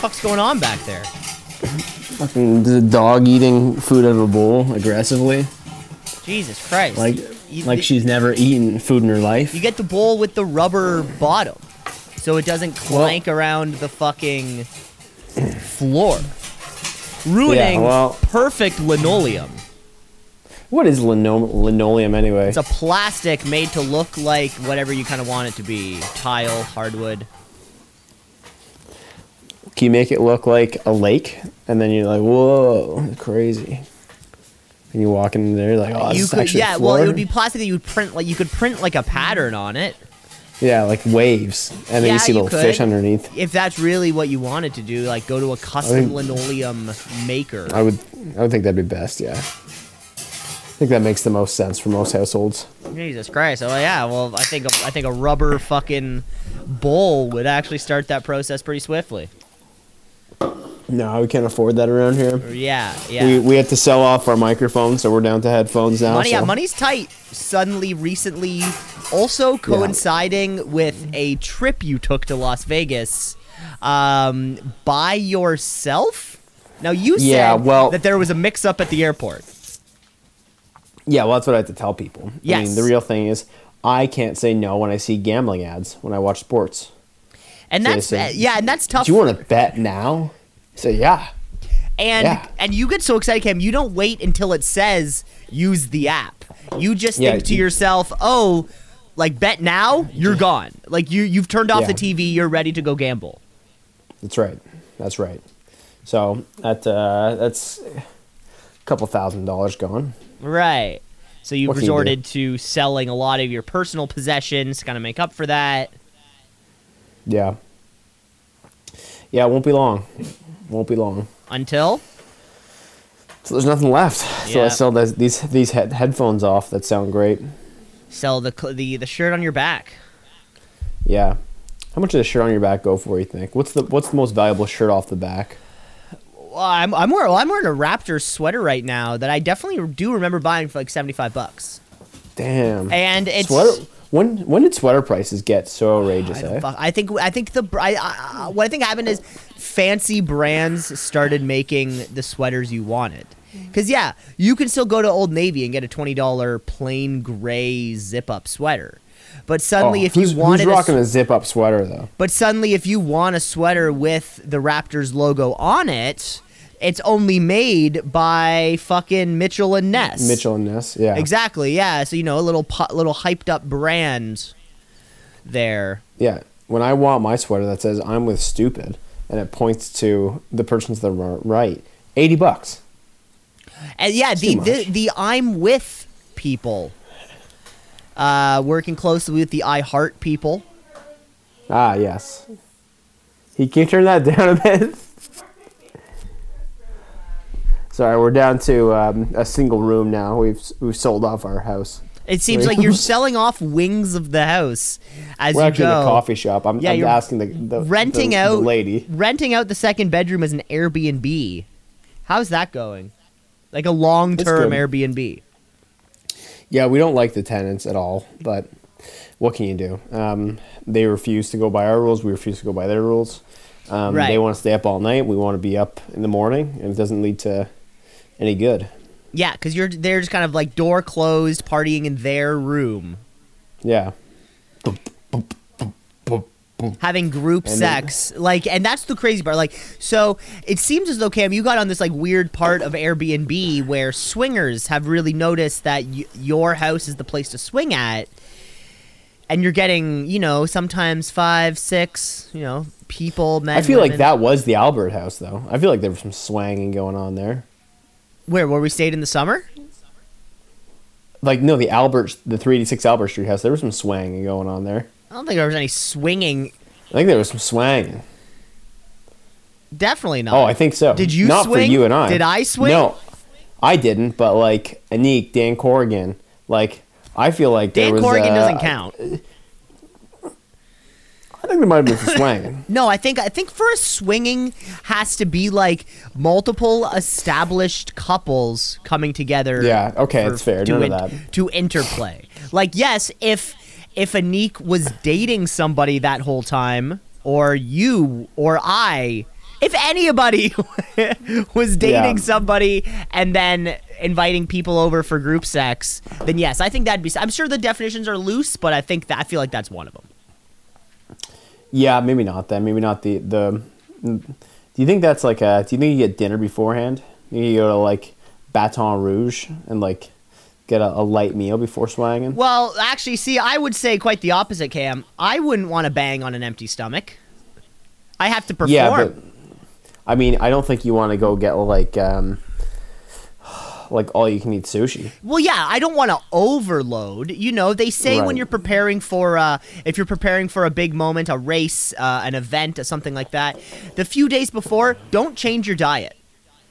fuck's going on back there? Fucking the dog eating food out of a bowl aggressively, Jesus Christ! like You- like she's never eaten food in her life. You get the bowl with the rubber bottom, so it doesn't clank around the fucking floor, ruining well- perfect linoleum. What is lino- linoleum anyway? It's a plastic made to look like whatever you kind of want it to be: tile, hardwood. Can you make it look like a lake? And then you're like, whoa, crazy. And you walk in there like, oh, you this could, actually yeah. Well, it would be plastic that you would print like you could print like a pattern on it. yeah, like waves, and then Yeah, you see you little fish underneath. If that's really what you wanted to do, like go to a custom think- linoleum maker. I would, I would think that'd be best. Yeah, I think that makes the most sense for most households. Jesus Christ! Oh yeah. Well, I think a, I think a rubber fucking bowl would actually start that process pretty swiftly. No, we can't afford that around here. Yeah, yeah. We, we have to sell off our microphones, so we're down to headphones now. Money, yeah, money's tight. Suddenly, recently, also coinciding with a trip you took to Las Vegas, um, by yourself. Now you said Yeah, well- that there was a mix-up at the airport. Yeah, well, that's what I have to tell people. I mean, the real thing is, I can't say no when I see gambling ads when I watch sports. And So that's say, yeah, and that's tough. Do you want to bet now? So yeah, and yeah. and you get so excited, Cam. You don't wait until it says use the app. You just Yeah, think to you- yourself, oh, like bet now, you're gone. Like you you've turned off Yeah. the TV, you're ready to go gamble. that's right. That's right. So that uh, that's a couple thousand dollars gone. Right. So you've What can you resorted to selling a lot of your personal possessions to kind of make up for that. Yeah. Yeah, it won't be long. Won't be long. Until So there's nothing left. Yeah. So I sell these these, these head, headphones off that sound great. sell the the the shirt on your back. Yeah. How much does a shirt on your back go for? You think? What's the what's the most valuable shirt off the back? Well, I'm I'm wearing well, I'm wearing a Raptors sweater right now that I definitely do remember buying for like 75 bucks. Damn. And it's sweater. When when did sweater prices get so outrageous? I, eh? I think I think the I, I, what I think happened is fancy brands started making the sweaters you wanted. Cause yeah, you can still go to Old Navy and get a twenty dollar plain gray zip up sweater, but suddenly Oh, if you wanted who's a rocking s- a zip up sweater though? But suddenly, if you want a sweater with the Raptors logo on it, it's only made by fucking Mitchell and Ness. Mitchell and Ness. Yeah. Exactly. Yeah. So you know, a little pu- little hyped up brand there. Yeah. When I want my sweater that says "I'm with stupid" and it points to the person to the right, eighty bucks. And yeah, the, the the I'm with people. Uh, working closely with the I Heart people. Ah, yes. He can turn that down a bit. Sorry, we're down to um, a single room now. We've we've sold off our house. It seems like you're selling off wings of the house as We're you actually go. in a coffee shop. I'm, Yeah, I'm you're asking the, the renting the- out the lady. renting out the second bedroom as an Airbnb. How's that going? Like a long term. Airbnb. Yeah, we don't like the tenants at all, but what can you do? Um, they refuse to go by our rules. We refuse to go by their rules. Um, Right. They want to stay up all night. We want to be up in the morning, and it doesn't lead to any good. Yeah, because you're they're just kind of like door closed, partying in their room, Yeah. having group And sex. Like, and that's the crazy part. Like, so it seems as though Cam, you got on this like weird part of Airbnb where swingers have really noticed that y- your house is the place to swing at, and you're getting you know sometimes five, six, you know, people. Men. I feel like that was the Albert house, though. I feel like there was some swanging going on there. Where where we stayed in the summer? Like, no, the Albert, the 386 Albert Street house, there was some swanging going on there. I don't think there was any swinging. I think there was some swanging. Definitely not. Oh, I think so. Did you Not swing? for you and I. Did I swing? No, I didn't. But like Anik, Dan Corrigan, like I feel like there was. Dan. Corrigan uh, doesn't count. I think there might have been some swanging. No, I think I think for a swinging has to be like multiple established couples coming together. Yeah, okay, for- that's fair. To, that. to interplay. Like yes, if if Anik was dating somebody that whole time, or you or I if anybody was dating Yeah. somebody and then inviting people over for group sex, then yes, I think that'd be. I'm sure the definitions are loose, but I think that I feel like that's one of them. Yeah, maybe not then. Maybe not the the. Do you think that's like a? Do you think you get dinner beforehand? You go to like Baton Rouge and like get a, a light meal before swanging? Well, actually, see, I would say quite the opposite, Cam. I wouldn't want to bang on an empty stomach. I have to perform. yeah, but I mean, I don't think you want to go get like um, like all you can eat sushi. Well, yeah, I don't want to overload. You know, they say when you're preparing for, uh, if you're preparing for a big moment, a race, uh, an event, or something like that, the few days before, don't change your diet.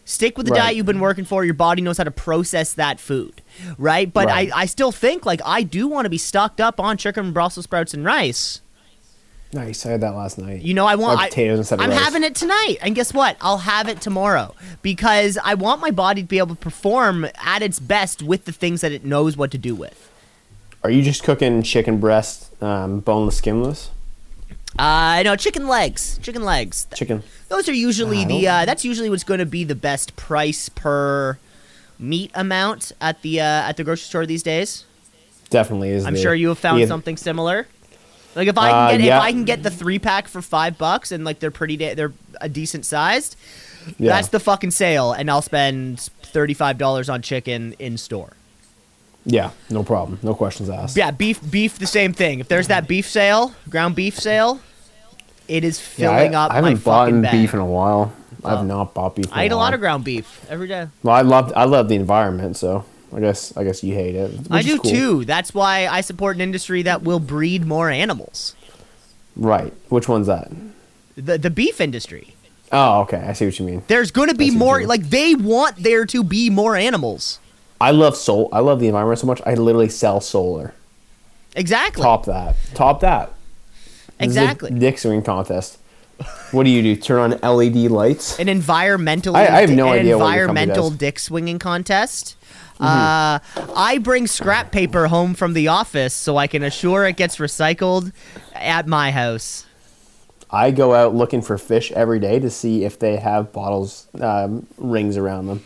Stick with the Right. diet you've been working for. Your body knows how to process that food, right? But Right. I, I still think like I do want to be stocked up on chicken, Brussels sprouts, and rice. Nice. I had that last night. You know, I want I, potatoes instead of I'm rice. having it tonight, and guess what? I'll have it tomorrow because I want my body to be able to perform at its best with the things that it knows what to do with. Are you just cooking chicken breast, um, boneless, skinless? Uh, no, chicken legs. Chicken legs. Chicken. Those are usually I the. Uh, that's usually what's going to be the best price per meat amount at the uh, at the grocery store these days. Definitely is. I'm the- sure you have found the- something similar. Like if I can Uh, get yeah. if I can get the three pack for five bucks and like they're pretty da- they're a decent sized, Yeah. that's the fucking sale, and I'll spend thirty five dollars on chicken in store. Yeah, no problem. No questions asked. Yeah, beef beef the same thing. If there's that beef sale, ground beef sale, it is Yeah, filling I, up I haven't my bought beef in a while. I've not bought beef. In I eat a lot of ground beef every day. Well, I love I love the environment, so I guess I guess you hate it. I do cool. too. That's why I support an industry that will breed more animals. Right. Which one's that? The the beef industry. Oh, okay. I see what you mean. There's going to be more like they want there to be more animals. I love sol. I love the environment so much. I literally sell solar. Exactly. Top that. Top that. This Exactly. dick swing contest. What do you do? Turn on LED lights? An environmental I- I have no idea what environmental dick swinging contest. Uh, I bring scrap paper home from the office so I can assure it gets recycled at my house. I go out looking for fish every day to see if they have bottles um, rings around them.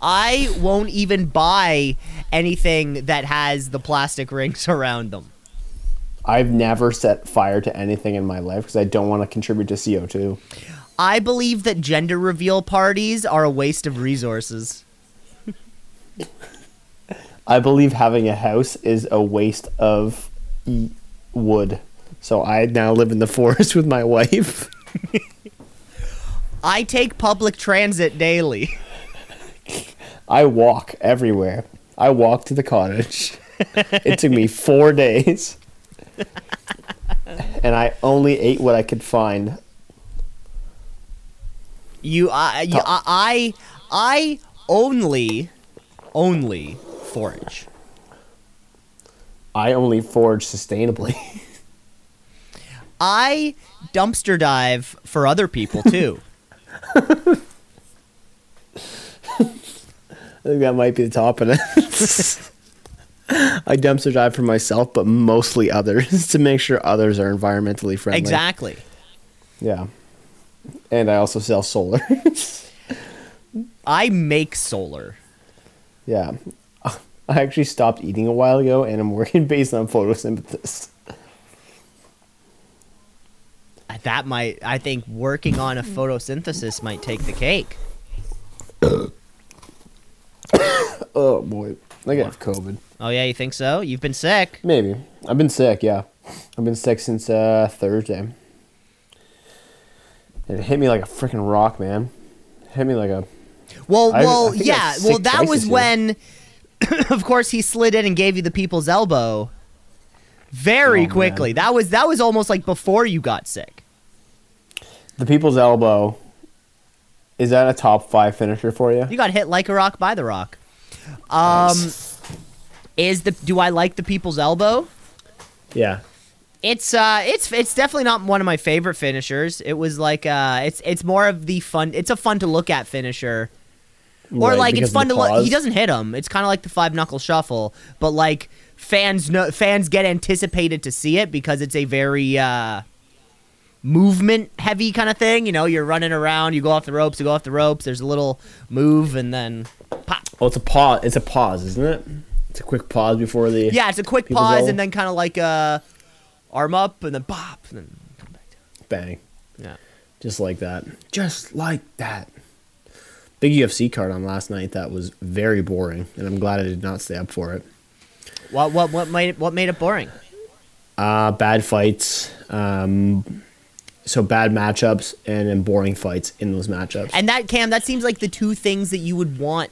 I won't even buy anything that has the plastic rings around them. I've never set fire to anything in my life because I don't want to contribute to CO two. I believe that gender reveal parties are a waste of resources. I believe having a house is a waste of e- wood. So I now live in the forest with my wife. I take public transit daily. I walk everywhere. I walk to the cottage. it took me four days. and I only ate what I could find. You, I, you, I, I, I only, only forage. I only forage sustainably. I dumpster dive for other people too. I think that might be the top of it. I dumpster dive for myself, but mostly others to make sure others are environmentally friendly. exactly. Yeah. And I also sell solar. I make solar. yeah. I actually stopped eating a while ago and I'm working based on photosynthesis. That might, I think, working on a photosynthesis might take the cake. Oh boy. I got COVID. Oh yeah, you think so? You've been sick. Maybe. I've been sick, yeah. I've been sick since uh, Thursday. It hit me like a freaking rock, man. It hit me like a. Well, I- well, I yeah. Well, that was when, of course, he slid in and gave you the people's elbow. Very Oh, man. quickly. That was that was almost like before you got sick. The people's elbow. Is that a top five finisher for you? You got hit like a rock by the rock. Um, is the do I like the people's elbow? Yeah. It's uh, it's it's definitely not one of my favorite finishers. It was like uh, it's it's more of the fun. It's a fun to look at finisher. Or Right, like it's fun to look. He doesn't hit him. It's kind of like the five knuckle shuffle, but like fans know fans get anticipated to see it because it's a very uh, movement heavy kind of thing. You know, you're running around, you go off the ropes, you go off the ropes. There's a little move, and then pop. Oh, it's a pause. It's a pause, isn't it? It's a quick pause before the. Yeah, it's a quick pause, and then kind of like a arm up, and then pop, and then come back down. Bang. Yeah. Just like that. Just like that. Big UFC card on last night that was very boring, and I'm glad I did not stay up for it. What what what made it, what made it boring? Uh, bad fights, um, so bad matchups, and then boring fights in those matchups. And that Cam, that seems like the two things that you would want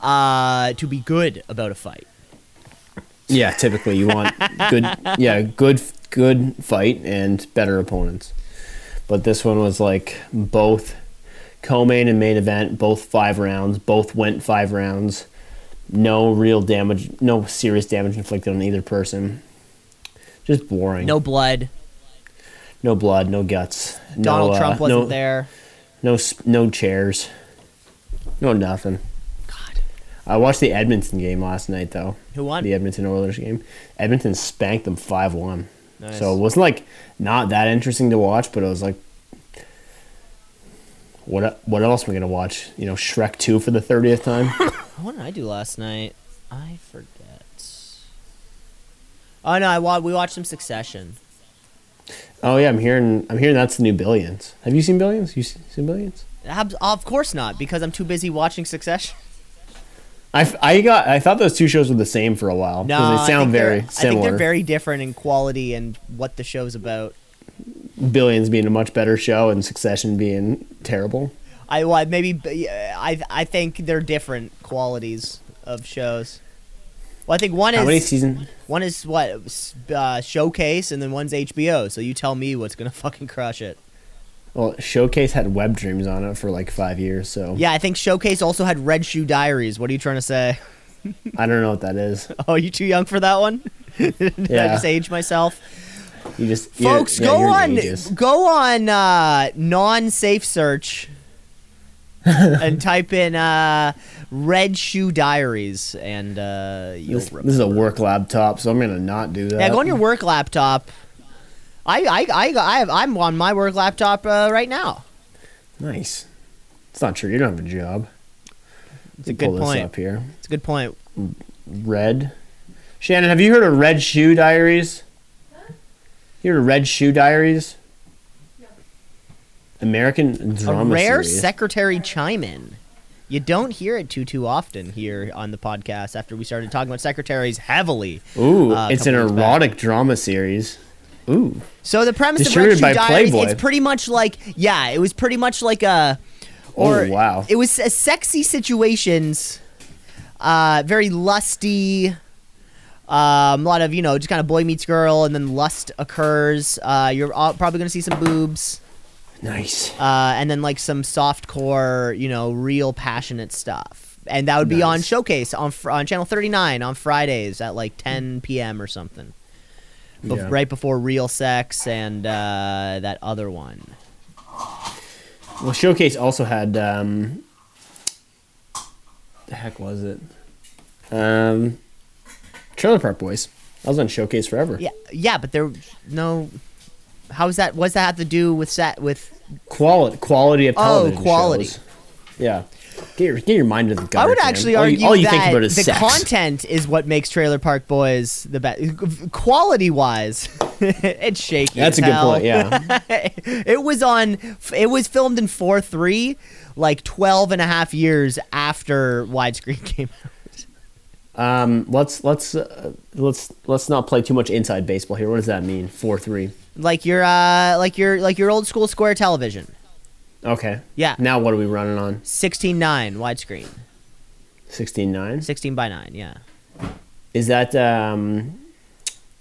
uh, to be good about a fight. Yeah, typically you want good, yeah, good, good fight and better opponents. But this one was like both co-main and main event, both five rounds, both went five rounds. No real damage, no serious damage inflicted on either person. Just boring. No blood. no blood, no guts. Donald no, uh, Trump wasn't no, there. No, no chairs. No nothing. God, I watched the Edmonton game last night though. who won? the Edmonton Oilers game. Edmonton spanked them five one. Nice. So it wasn't like not that interesting to watch, but it was like, what what else am I gonna watch? You know, Shrek two for the thirtieth time. What did I do last night? I forget. Oh no, I wa- we watched some Succession. oh yeah, I'm hearing I'm hearing that's the new Billions. Have you seen Billions? You se- seen Billions? Of course not, because I'm too busy watching Succession. I, I got I thought those two shows were the same for a while No, they sound very I think similar. they're very different in quality and what the show's about. Billions being a much better show and Succession being terrible. I well, maybe I I think they're different qualities of shows. Well, I think one How is many seasons? one is what uh, Showcase, and then one's HBO. So you tell me what's gonna fucking crush it. Well, Showcase had Web Dreams on it for like five years, so Yeah, I think Showcase also had Red Shoe Diaries. What are you trying to say? I don't know what that is. Oh, you too young for that one? Did I Yeah. just age myself? You just Folks, go you're on go on uh, non-safe search and type in uh, Red Shoe Diaries, and uh, you'll. This, this is a work laptop, so I'm gonna not do that. yeah, go on your work laptop. I I I, I have, I'm on my work laptop uh, right now. Nice. It's not true. You don't have a job. It's a Pull good this point. up here. It's a good point. Red. Shannon, have you heard of Red Shoe Diaries? You heard of Red Shoe Diaries? American drama. A rare series. secretary chime in. You don't hear it too too often here on the podcast. After we started talking about secretaries heavily. Ooh, uh, it's an couple years back. erotic drama series. Ooh. So the premise of Red Shoe Diaries, Playboy. it's pretty much like yeah, it was pretty much like a or Oh, wow. It was a sexy situations, uh, very lusty. Um, a lot of you know, just kind of boy meets girl, and then lust occurs. Uh, you're all, probably gonna see some boobs, Nice. uh, and then like some soft core, you know, real passionate stuff. And that would be on Showcase on on channel 39 on Fridays at like 10 p.m. or something. Bef- Yeah. right before Real Sex and uh, that other one. Well, Showcase also had um the heck was it? Um Trailer Park Boys. I was on Showcase forever. Yeah, yeah, but there no. How's that? What's that have to do with set with? Quality quality of Oh, quality. shows. Yeah. Get your get your mind to the gutter. I would actually all argue you, all you that think about is the sex. content is what makes Trailer Park Boys the best. Quality wise, it's shaky. That's a good point. Yeah. it was on. It was filmed in four three, like 12 and a half years after widescreen came out. um. Let's let's uh, let's let's not play too much inside baseball here. What does that mean? Four three. Like your uh, like your like your old school square television. Okay. Yeah, Now what are we running on? 16:9 widescreen, Sixteen nine. 16 by 9. Yeah, Is that um?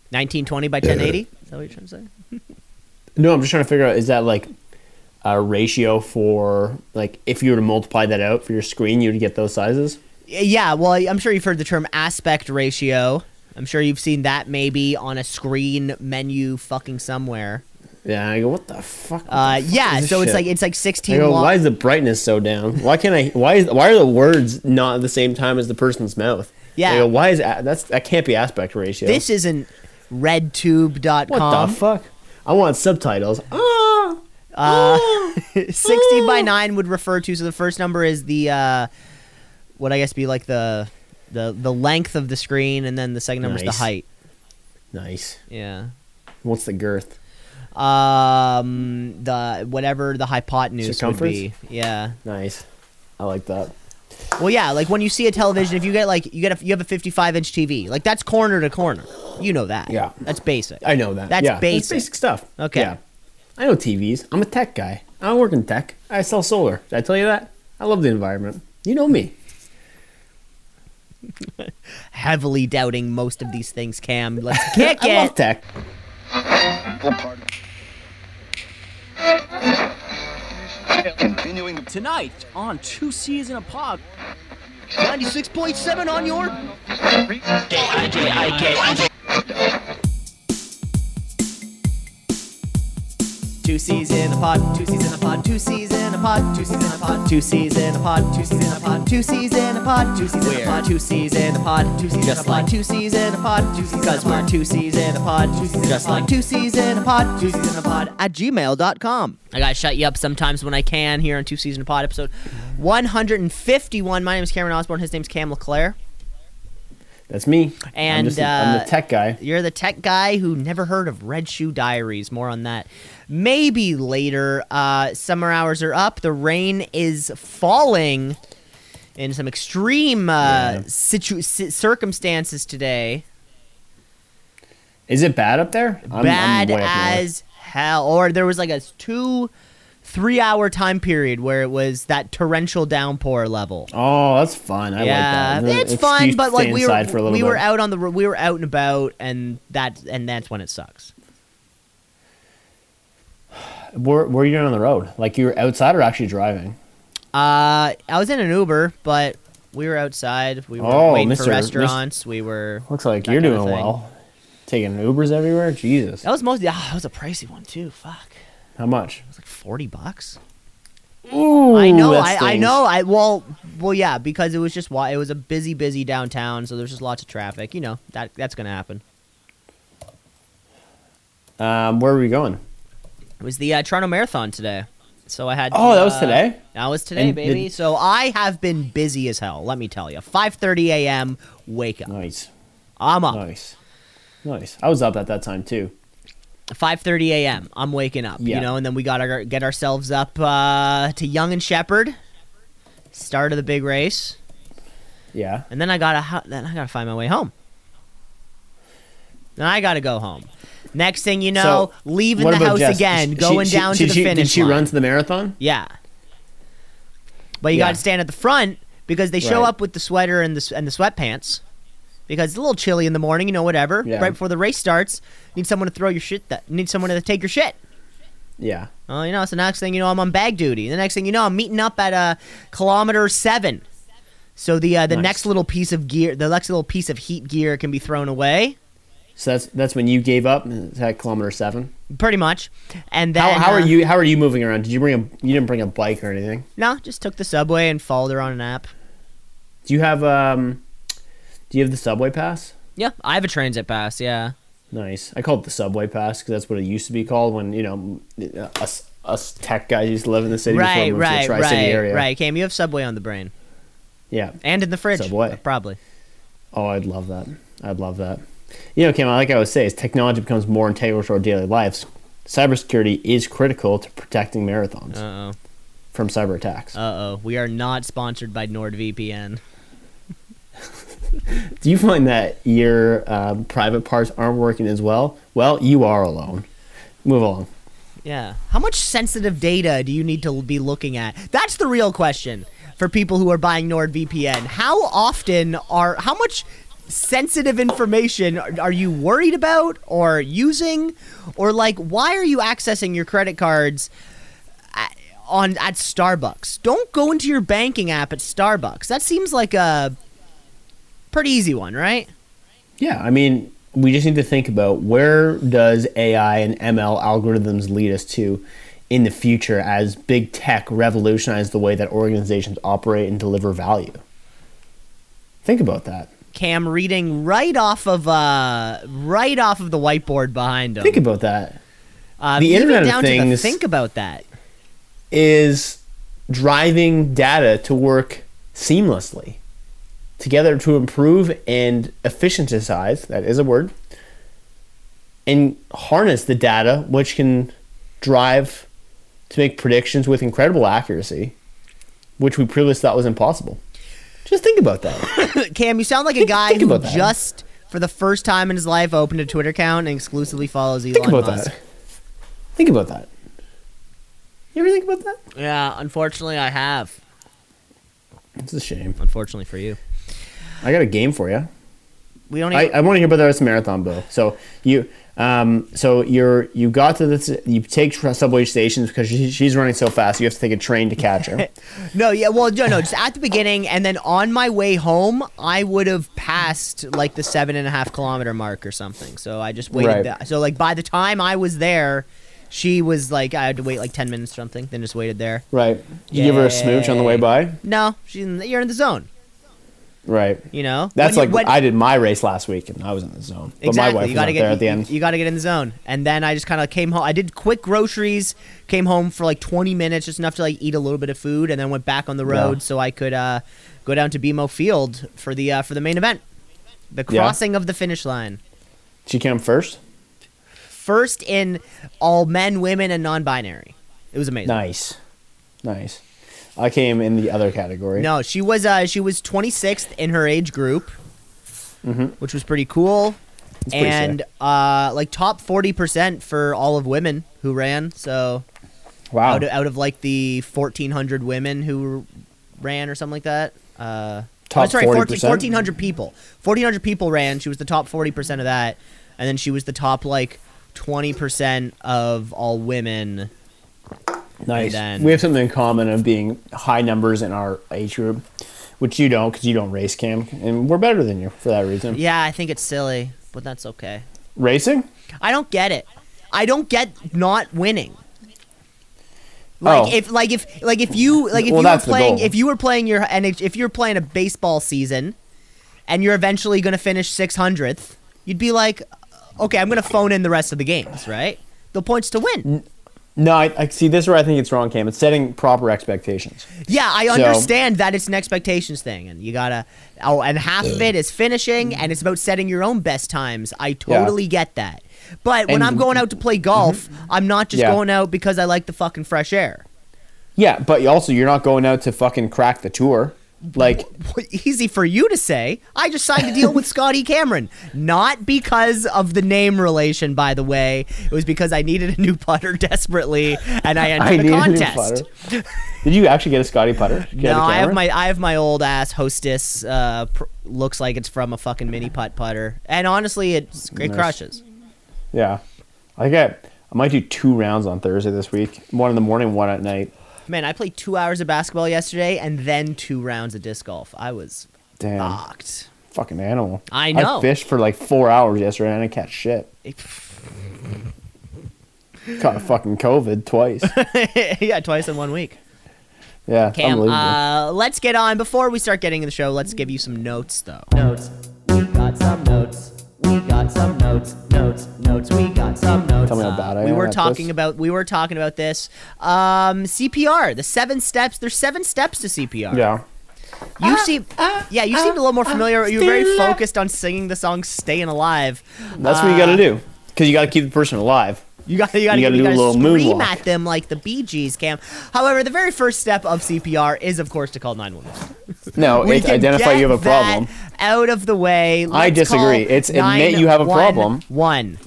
1920 by 1080. Is that what you're trying to say? No, I'm just trying to figure out is that like a ratio for like if you were to multiply that out for your screen, you'd get those sizes. Yeah, well, I'm sure you've heard the term aspect ratio. I'm sure you've seen that maybe on a screen menu fucking somewhere. Yeah, I go, what the fuck? What the Uh, fuck yeah, so it's shit?" like it's like I 16. go, wa- why is the brightness so down? Why can't I? Why is why are the words not at the same time as the person's mouth? Yeah. I go, why is that's that can't be aspect ratio? this isn't redtube.com. what the fuck? I want subtitles. Ah! Uh, 60 by 9 would refer to so the first number is the uh what I guess be like the the the length of the screen and then the second number is the height. Nice. Yeah. What's the girth? Um the whatever the hypotenuse would be. Yeah. Nice. I like that. Well, yeah, like when you see a television, if you get like you get a, you have a 55 inch TV, like that's corner to corner. You know that. Yeah. That's basic. I know that. That's yeah, basic. basic stuff. Okay. Yeah. I know TVs. I'm a tech guy. I work in tech. I sell solar. Did I tell you that? I love the environment. You know me. Heavily doubting most of these things, Cam. Let's kick I love it. tech. Continuing. Tonight on Two C's in a Pod. 96.7 on your Two C's in a pod, two C's in a pod, two C's in a pod, two C's in a pod, two C's in a pod, two C's in a pod, two C's in a pod, two C's in a pod, two C's in a pod, two C's in a pod, two C's in a pod, two C's because we're two C's in a pod, two C's just like two C's in a pod, two C's in a pod at gmail.com. I gotta shut you up sometimes when I can here on Two C's in a Pod episode 151. My name is Cameron Osborne, his name's Cam LeClaire. That's me. And, I'm, just, I'm uh, the tech guy. You're the tech guy who never heard of Red Shoe Diaries. More on that maybe later. Uh, summer hours are up. The rain is falling in some extreme uh, Yeah. situ- circumstances today. Is it bad up there? I'm, I'm Bad up as hell. Or there was like a two, three hour time period where it was that torrential downpour level. Oh, that's fun. I yeah, like that. it's Excuse fun, but like we were we bit. were out on the we were out and about, and that and that's when it sucks. Where, are you doing on the road? Like you were outside or actually driving? Uh, I was in an Uber, but we were outside. We were Oh, waiting Mr. for restaurants. We were. Looks like you're doing well. Taking Ubers everywhere. Jesus. That was mostly. Ah, that was a pricey one too. Fuck, How much? It was like forty bucks. Ooh, I know. I, I know. I well, well, yeah, because it was just why it was a busy, busy downtown, so there's just lots of traffic. You know that that's gonna happen. Um, where are we going? It was the uh, Toronto Marathon today, so I had. Oh, to, that was uh, today. That was today, And baby. did- so I have been busy as hell. Let me tell you. 5:30 a.m. Wake up. Nice, I'm up. nice, nice. I was up at that time too. 5:30 a.m. I'm waking up, you know, and then we got to get ourselves up uh, to Yonge and Sheppard, start of the big race, Yeah. and then I gotta then I gotta find my way home. Then I gotta go home. Next thing you know, So, leaving the house Jess? again, She- going she- down she- to the finish Did she line. run to the marathon? Yeah. But you Yeah. got to stand at the front because they show Right. up with the sweater and the and the sweatpants because it's a little chilly in the morning, you know, whatever. Yeah. Right before the race starts, need someone to throw your shit. That need someone to take your shit. Yeah. Oh, you know, it's the next thing you know, I'm on bag duty. The next thing you know, I'm meeting up at uh, kilometer seven. So the uh, the Nice. next little piece of gear, the next little piece of heat gear can be thrown away, So that's that's when you gave up at kilometer seven. pretty much. And then How, how are uh, you? How are you moving around? Did you bring a? You didn't bring a bike or anything? No, just took the subway and followed her on an app. Do you have um? Do you have the subway pass? Yeah, I have a transit pass. Yeah. Nice. I call it the subway pass because that's what it used to be called when you know us us tech guys used to live in the city before Right, we moved to right, the right, area. right. Cam, you have Subway on the brain Yeah. and in the fridge, Subway. probably. Oh, I'd love that. I'd love that. You know, Kim, like I would say, as technology becomes more integral to our daily lives, cybersecurity is critical to protecting marathons Uh oh. from cyber attacks. Uh oh. We are not sponsored by NordVPN. Do you find that your um, private parts aren't working as well? Well, you are alone. Move along. Yeah. How much sensitive data do you need to be looking at? That's the real question for people who are buying NordVPN. How often are how much sensitive information are you worried about or using or like why are you accessing your credit cards on at Starbucks? Don't go into your banking app at Starbucks. That seems like a pretty easy one, right? Yeah, I mean, we just need to think about where does AI and ML algorithms lead us to in the future as big tech revolutionize the way that organizations operate and deliver value. Think about that. Cam reading right off of uh right off of the whiteboard behind him. Think about that. Uh, the Internet of down to the think about that. is driving data to work seamlessly together to improve and efficientize that is a word and harness the data which can drive to make predictions with incredible accuracy which we previously thought was impossible. Just think about that. Cam, you sound like a guy think who just for the first time in his life opened a Twitter account and exclusively follows Elon think about Musk. that think about that. You ever think about that? Yeah, unfortunately, I have. it's a shame. Unfortunately for you, i got a game for you we don't. I, I want to hear about the rest of marathon, Bill. So you, um, so you're you got to this. You take subway stations because she, she's running so fast. You have to take a train to catch her. no, yeah, well, no, no, just at the beginning, and then on my way home, I would have passed like the seven and a half kilometer mark or something. So I just waited. Right. so like by the time I was there, she was like I had to wait like ten minutes or something. Then just waited there. right. Did You give her a smooch on the way by. No, she's in the, you're in the zone. Right. You know, That's When you- like when- I did my race last week and I was in the zone. But Exactly. my wife you gotta get there at the you- end. You, got to get in the zone, and then I just kind of came home. I did quick groceries, came home for like 20 minutes, just enough to like eat a little bit of food, and then went back on the road Yeah. so I could uh, go down to BMO Field for the uh, for the main event, the Yeah. crossing of the finish line. She came first. First in all men, women, and non-binary. It was amazing. Nice. Nice. I came in the other category. No, she was uh, she was 26th in her age group, which was pretty cool. Pretty and uh, like top 40% for all of women who ran. So Wow. out of, out of like the 1400 women who ran or something like that. Uh, Top oh, sorry, 40%? 1400 people. 1400 people ran. She was the top 40% of that. And then she was the top like 20% of all women. Nice. then- we have something in common of being high numbers in our age group, which you don't because you don't race cam, and we're better than you for that reason. Yeah, I think it's silly, but that's okay. Racing? I don't get it. I don't get not winning. Oh. Like Oh. if like if like if you like if Well, you were playing if you were playing your and if you're playing a baseball season and you're eventually going to finish 600th, you'd be like okay, I'm going to phone in the rest of the games, right? The points to win. No, I, I see. This is where I think it's wrong, Cam. It's setting proper expectations. Yeah, I So- understand that it's an expectations thing, and you gotta. Oh, and half of it is finishing, and it's about setting your own best times. I totally get that. But when And- I'm going out to play mm-hmm. golf, I'm not just Yeah. going out because I like the fucking fresh air. Yeah, but also you're not going out to fucking crack the tour. Like, Easy for you to say. I just signed a deal with Scotty Cameron, not because of the name relation. By the way, it was because I needed a new putter desperately, and I entered I the need a new contest. Did you actually get a Scotty putter? Get No, I have my I have my old ass hostess. Uh, pr- looks like it's from a fucking mini putt putter, and honestly, it's it Nice. crushes. Yeah, I got. I might do two rounds on Thursday this week. One in the morning, one at night. Man, I played two hours of basketball yesterday, and then two rounds of disc golf. I was Damn, fucked. fucking animal. I know. I fished for like four hours yesterday and I didn't catch shit. Caught a fucking COVID twice. yeah, twice in one week. Yeah, Cam, unbelievable. uh, let's get on. Before we start getting in the show, let's give you some notes, though. Notes. We got some notes. We got some notes. Notes. Notes. We got some notes. Tell me how bad I we am were at talking this. about. We were talking about this. Um, CPR. The seven steps. There's seven steps to CPR. yeah. You uh, seem. Uh, yeah, you seemed a uh, little more familiar. You were very focused on singing the song "Staying Alive." That's what you got to do. Because you got to keep the person alive. You got you got You to gotta you gotta scream moonwalk. at them like the Bee Gees, Cam. However, the very first step of CPR is, of course, to call 911. No, We it's identify you have a that problem. Out of the way. I Let's disagree. It's admit you have a problem. One.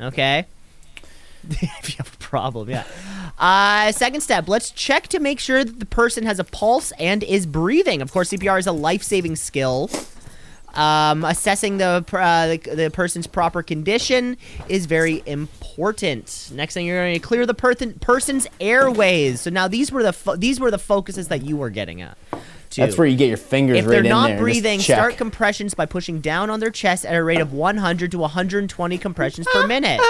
Okay. if you have a problem, yeah. Uh, second step, let's check to make sure that the person has a pulse and is breathing. Of course, CPR is a life saving skill. Um, assessing the, uh, the the person's proper condition is very important. Next thing you're going to clear the person person's airways. So now these were the fo- these were the focuses that you were getting at. too. That's where you get your fingers If right they're not breathing, start compressions by pushing down on their chest at a rate of 100 to 120 compressions per minute.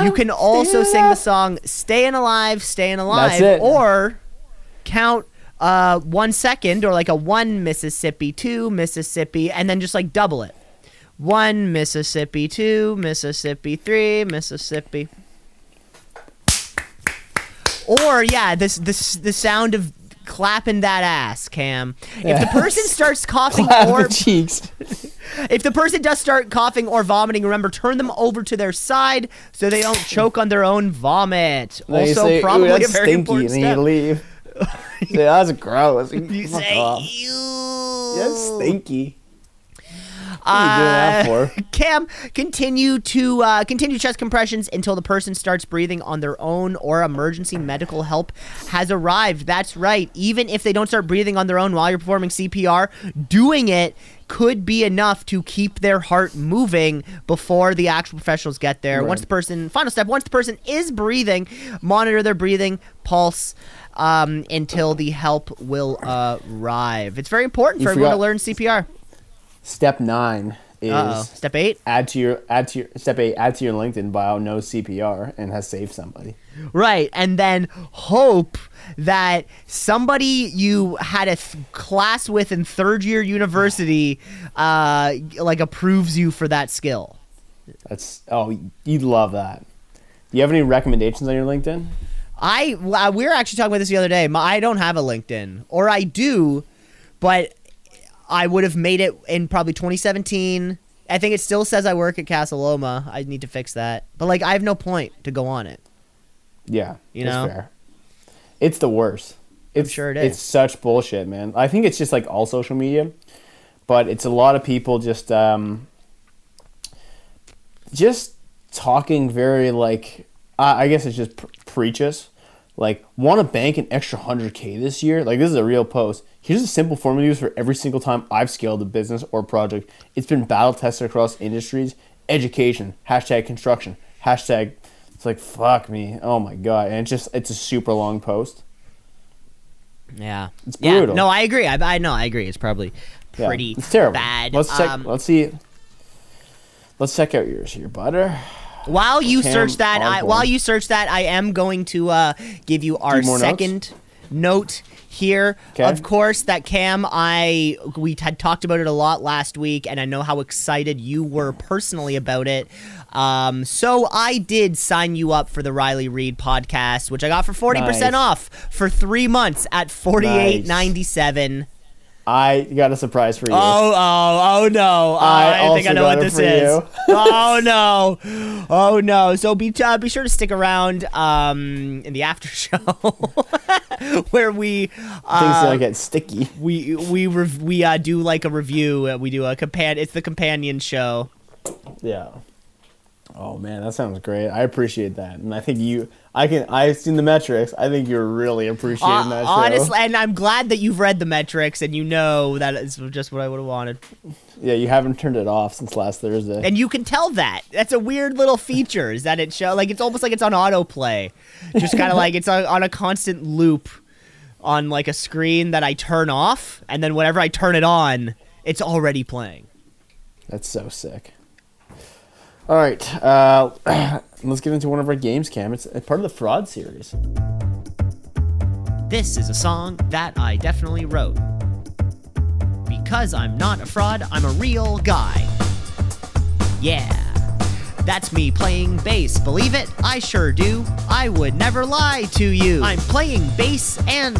You can also sing the song "Staying Alive, Staying Alive" or count uh, one second, or like a one Mississippi, two Mississippi, and then just like double it. One Mississippi, two Mississippi, three Mississippi. Or yeah, this this the sound of clapping that ass, Cam. If the person starts coughing Clap or the cheeks. if the person does start coughing or vomiting, remember turn them over to their side so they don't choke on their own vomit. They also, say, "Ooh, probably a very stinky, important and step. you leave. Say, that's gross. You Fuck say, off. "Ew." That's stinky. You doing that Uh, for? Cam, continue to uh, continue chest compressions until the person starts breathing on their own or emergency medical help has arrived. That's right. Even if they don't start breathing on their own while you're performing CPR, doing it could be enough to keep their heart moving before the actual professionals get there. Right. Once the person, final step, once the person is breathing, monitor their breathing, pulse. Um, until the help will arrive. It's very important You for everyone to learn CPR. Step nine is Uh-oh. Step eight. add to your add to your step eight add to your LinkedIn bio no CPR and has saved somebody. Right, and then hope that somebody you had a th- class with in third year university, uh, like approves you for that skill. That's oh you'd love that. Do you have any recommendations on your LinkedIn? I uh, we were actually talking about this the other day. My, I don't have a LinkedIn, or I do, but I would have made it in probably 2017. I think it still says I work at Casa Loma. I need to fix that, but like I have no point to go on it. Yeah, You know? fair. It's the worst. It's sure it It's such bullshit, man. I think it's just like all social media, but it's a lot of people just um, just talking very like I I guess it's just pr- preaches. Like, want to bank an extra hundred k this year? Like, this is a real post. Here's a simple formula used for every single time I've scaled a business or project. It's been battle tested across industries, education, hashtag construction, hashtag. It's like fuck me. Oh my god, and it's just it's a super long post. Yeah, It's yeah. brutal. No, I agree. I, I know. I agree. It's probably Yeah, pretty it's terrible. bad. Let's check. Um, let's see. Let's check out yours here, butter. While you Cam search that, I, while you search that, I am going to uh, give you our more notes? second note here. 'Kay. Of course, that Cam, I we had talked about it a lot last week, and I know how excited you were personally about it. Um, so I did sign you up for the Riley Reid podcast, which I got for forty percent Nice. off for three months at forty eight ninety seven. I got a surprise for you. Oh, oh, oh no! I I, think I know what this is. oh no! Oh no! So be uh, be sure to stick around um, in the after show where we Things uh, gonna get sticky. we we rev- we uh, do like a review. We do a compan. It's the companion show. Yeah. Oh man, that sounds great. I appreciate that, and I think you. I can. I've seen the metrics. I think you're really appreciating Uh, that show. honestly, and I'm glad that you've read the metrics and you know that is just what I would have wanted. yeah, you haven't turned it off since last Thursday. and you can tell that that's a weird little feature is that it show like it's almost like it's on autoplay just kind of like it's on, on a constant loop on like a screen that i turn off and then whenever i turn it on it's already playing That's so sick. All right, uh, let's get into one of our games, Cam. It's part of the fraud series. this is a song that i definitely wrote because i'm not a fraud i'm a real guy yeah That's me playing bass. Believe it? I sure do. I would never lie to you. I'm playing bass and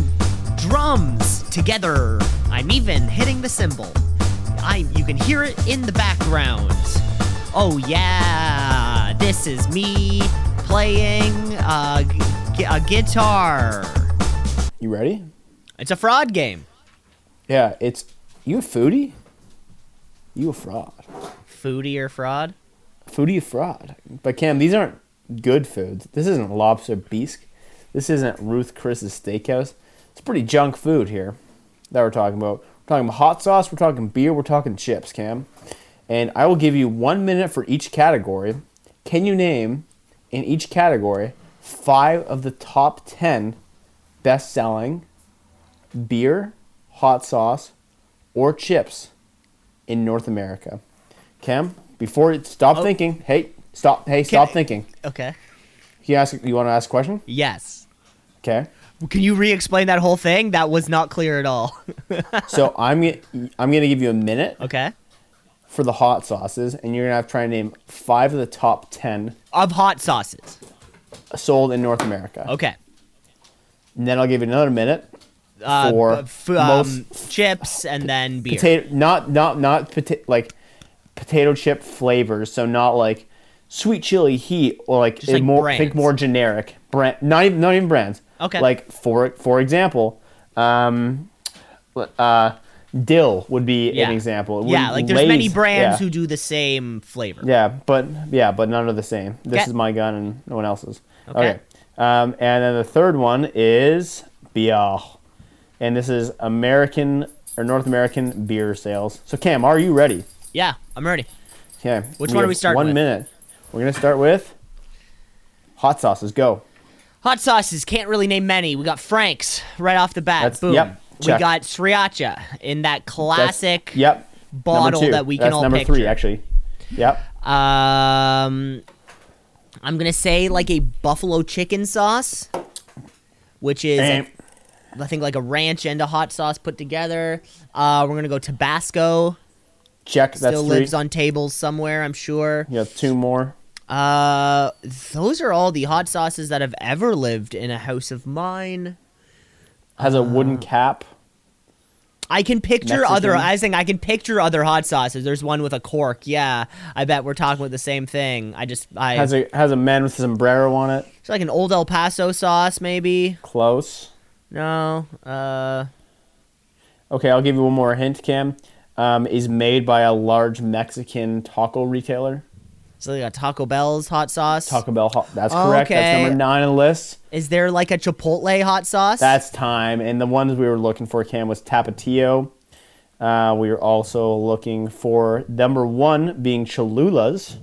drums together. I'm even hitting the cymbal. I you can hear it in the background. Oh yeah, this is me playing a, gu- a guitar. You ready? It's a fraud game. Yeah, it's you a foodie. You a fraud. Foodie or fraud? Foodie or fraud. But Cam, these aren't good foods. This isn't lobster bisque. This isn't Ruth Chris's steakhouse. It's pretty junk food here that we're talking about. We're talking about hot sauce, we're talking beer, we're talking chips, Cam. And I will give you one minute for each category. Can you name in each category five of the top ten best selling beer, hot sauce, or chips in North America? Cam, before you stop Oh. thinking, hey, stop, hey, stop thinking. Okay. You ask, you want to ask a question? Yes. Okay. Can you re-explain that whole thing? That was not clear at all. So I'm I'm gonna give you a minute okay. For the hot sauces, and you're gonna have to try and name five of the top ten Of hot sauces. sold in North America. Okay. and then I'll give you another minute Uh, for f- um, chips and then beer. potato not not not pota- like potato chip flavors so not like sweet chili heat or like, Just a like more brands. think more generic brand not even, not even brands Okay. like for for example um uh dill would be Yeah. an example yeah, like there's many brands yeah. who do the same flavor. yeah but yeah but none are the same this Okay. is my gun and no one else's Okay. okay, Um, and then the third one is beer and this is american or north american beer sales so cam are you ready Yeah, I'm ready. Okay. Which one are we starting One with? minute. We're gonna start with hot sauces. Go. Hot sauces, can't really name many. We got Frank's right off the bat. That's- Boom. yep, we got Sriracha in that That's- classic Yep. bottle that we can. That's all number picture. three, actually. Yep. Um, I'm gonna say like a buffalo chicken sauce, which is And I think like a ranch and a hot sauce put together. Uh, we're gonna go Tabasco. check. That's Still three. lives on tables somewhere, I'm sure. You have two more. Uh, those are all the hot sauces that have ever lived in a house of mine. Has a Uh, wooden cap. I can picture Mexican. other. I was saying I can picture other hot sauces. There's one with a cork. Yeah, I bet we're talking about the same thing. I just I Has a has a man with a sombrero on it. it's like an old El Paso sauce, maybe. Close. No. Uh, Okay, I'll give you one more hint. Cam um, is made by a large Mexican taco retailer. So they got Taco Bell's hot sauce. Taco Bell. Hot, that's correct. That's number nine on the list. Is there like a Chipotle hot sauce? That's time. And the ones we were looking for, Cam, was Tapatio. Uh, we were also looking for number one being Cholula's.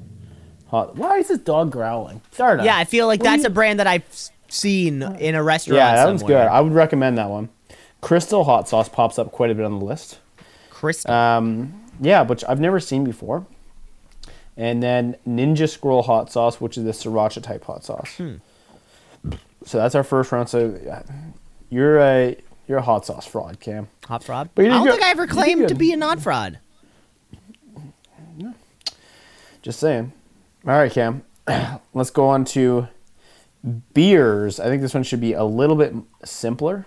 Hot. Why is this dog growling? Start yeah. I feel like that's a brand that I've seen in a restaurant. Yeah, that one's good. somewhere. I would recommend that one. Crystal hot sauce pops up quite a bit on the list. Crystal. Um, yeah, which I've never seen before. And then Ninja Scroll hot sauce, which is the sriracha type hot sauce. Hmm. So that's our first round. So you're a you're a hot sauce fraud, Cam. hot fraud. but I don't good. think I ever claimed to be a not fraud. Just saying. All right, Cam. Let's go on to beers. I think this one should be a little bit simpler.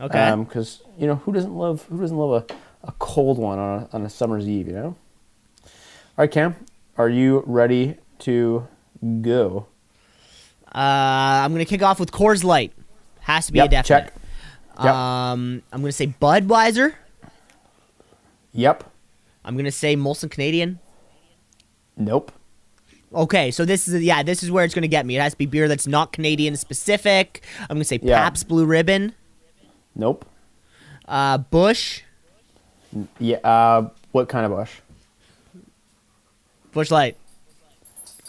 Okay. Because you know who doesn't love who doesn't love a, a cold one on a, on a summer's eve. You know. All right, Cam. Are you ready to go? Uh, I'm gonna kick off with Coors Light. Has to be a Yep, definite. check. Yep. Um, I'm gonna say Budweiser. Yep. I'm gonna say Molson Canadian. Nope. Okay, so this is yeah, this is where it's gonna get me. It has to be beer that's not Canadian specific. I'm gonna say Yeah. Pabst Blue Ribbon, Nope. uh, Busch, Yeah. Uh, what kind of Busch? Busch Light.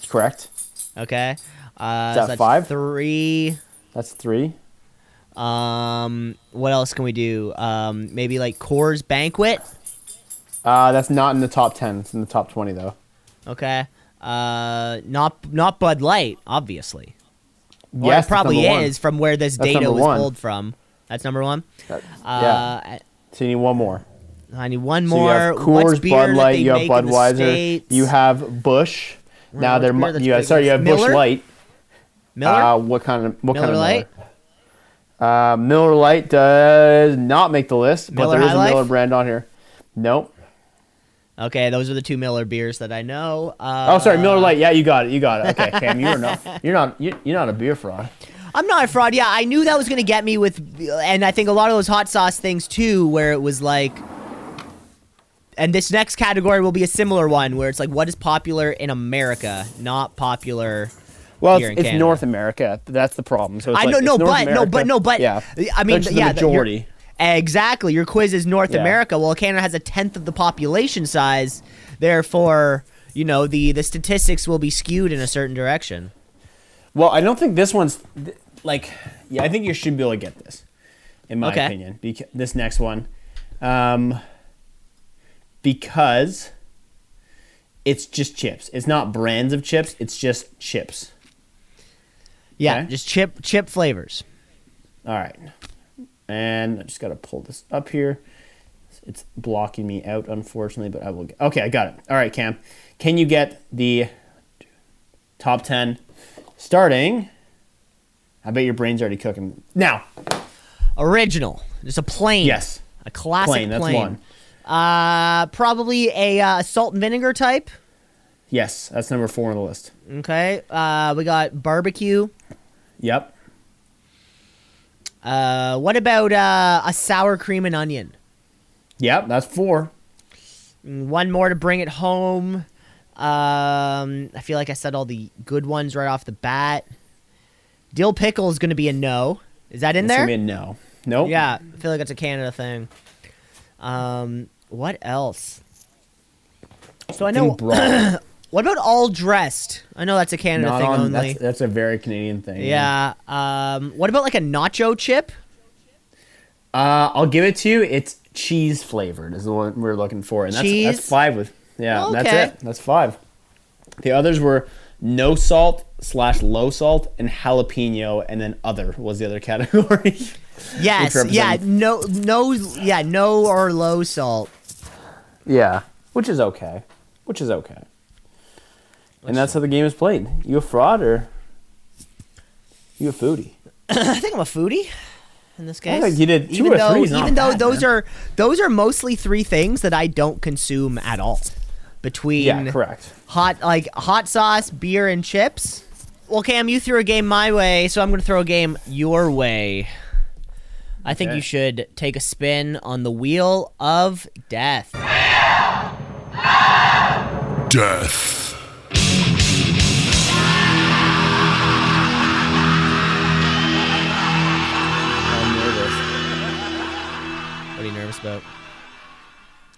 Correct. Okay, uh, Is that so that's five? Three. That's three. Um, what else can we do? Um, maybe like Coors Banquet. Uh, that's not in the top ten. It's in the top twenty though. Okay. Uh, not not Bud Light, obviously. Yes, probably is from where this That's data was one. pulled from. That's number one. That- Uh, yeah. So you need one more. I need one So more. you have Coors, Bud Light, you have make in the Budweiser, States? you have Busch. now they're mu- you have, sorry, you have Busch Light. Miller. Uh, what kind of what Miller kind of Lite? Miller? Uh, Miller Lite does not make the list, but Miller there is High a Life? Miller brand on here. Nope. okay, those are the two Miller beers that I know. Uh, Oh, sorry, Miller Lite. Yeah, you got it. You got it. Okay, Cam, you're not. You're not. You're, you're not a beer fraud. I'm not a fraud. Yeah, I knew that was gonna get me with, and I think a lot of those hot sauce things too, where it was like. And this next category will be a similar one where it's like what is popular in America, not popular Well, it's, it's North America. That's the problem. So it's I like, know, no, North but no, but no, but yeah. I mean, yeah, the- majority. Exactly. Your quiz is North Yeah. America. Well, Canada has a tenth of the population size. Therefore, you know the the statistics will be skewed in a certain direction. Well, I don't think this one's like. Yeah, I think you should be able to get this, in my Okay. opinion. Because this next one, um, because it's just chips. It's not brands of chips. It's just chips. Yeah, Okay. just chip chip flavors. All right, and I just got to pull this up here. It's blocking me out, unfortunately, but I will. Get, okay, I got it. All right, Cam, can you get the top ten starting? I bet your brain's already cooking now. Original. Just a plain. Yes. A classic Plain, that's plain. one. Uh, probably a uh, salt and vinegar type. Yes, that's number four on the list. Okay. Uh, we got barbecue. Yep. Uh, what about uh, a sour cream and onion? Yep, that's four. One more to bring it home. Um, I feel like I said all the good ones right off the bat. Dill pickle is going to be a no. Is that in there? gonna be a no. Nope. Yeah, I feel like it's a Canada thing. Um, what else? So I know. What about all dressed? I know that's a Canada Not thing on- only. That's, that's a very Canadian thing. yeah. Um, what about like a nacho chip? Uh, I'll give it to you. It's cheese flavored is the one we're looking for, and that's Cheese? that's five with yeah. Okay. That's it. That's five. The others were no salt slash low salt and jalapeno, and then other was the other category. Yes. Yeah. No. No. Yeah. No or low salt. Yeah, which is okay. Which is okay. And that's how the game is played. You a fraud or you a foodie? I think I'm a foodie in this case. think you did two even or though, not even though bad, those man. are those are mostly three things that I don't consume at all. Between Yeah, correct. hot like hot sauce, beer, and chips. Well, Cam, you threw a game my way, so I'm going to throw a game your way. I think Okay. you should take a spin on the wheel of death. Death. I'm nervous What are you nervous about?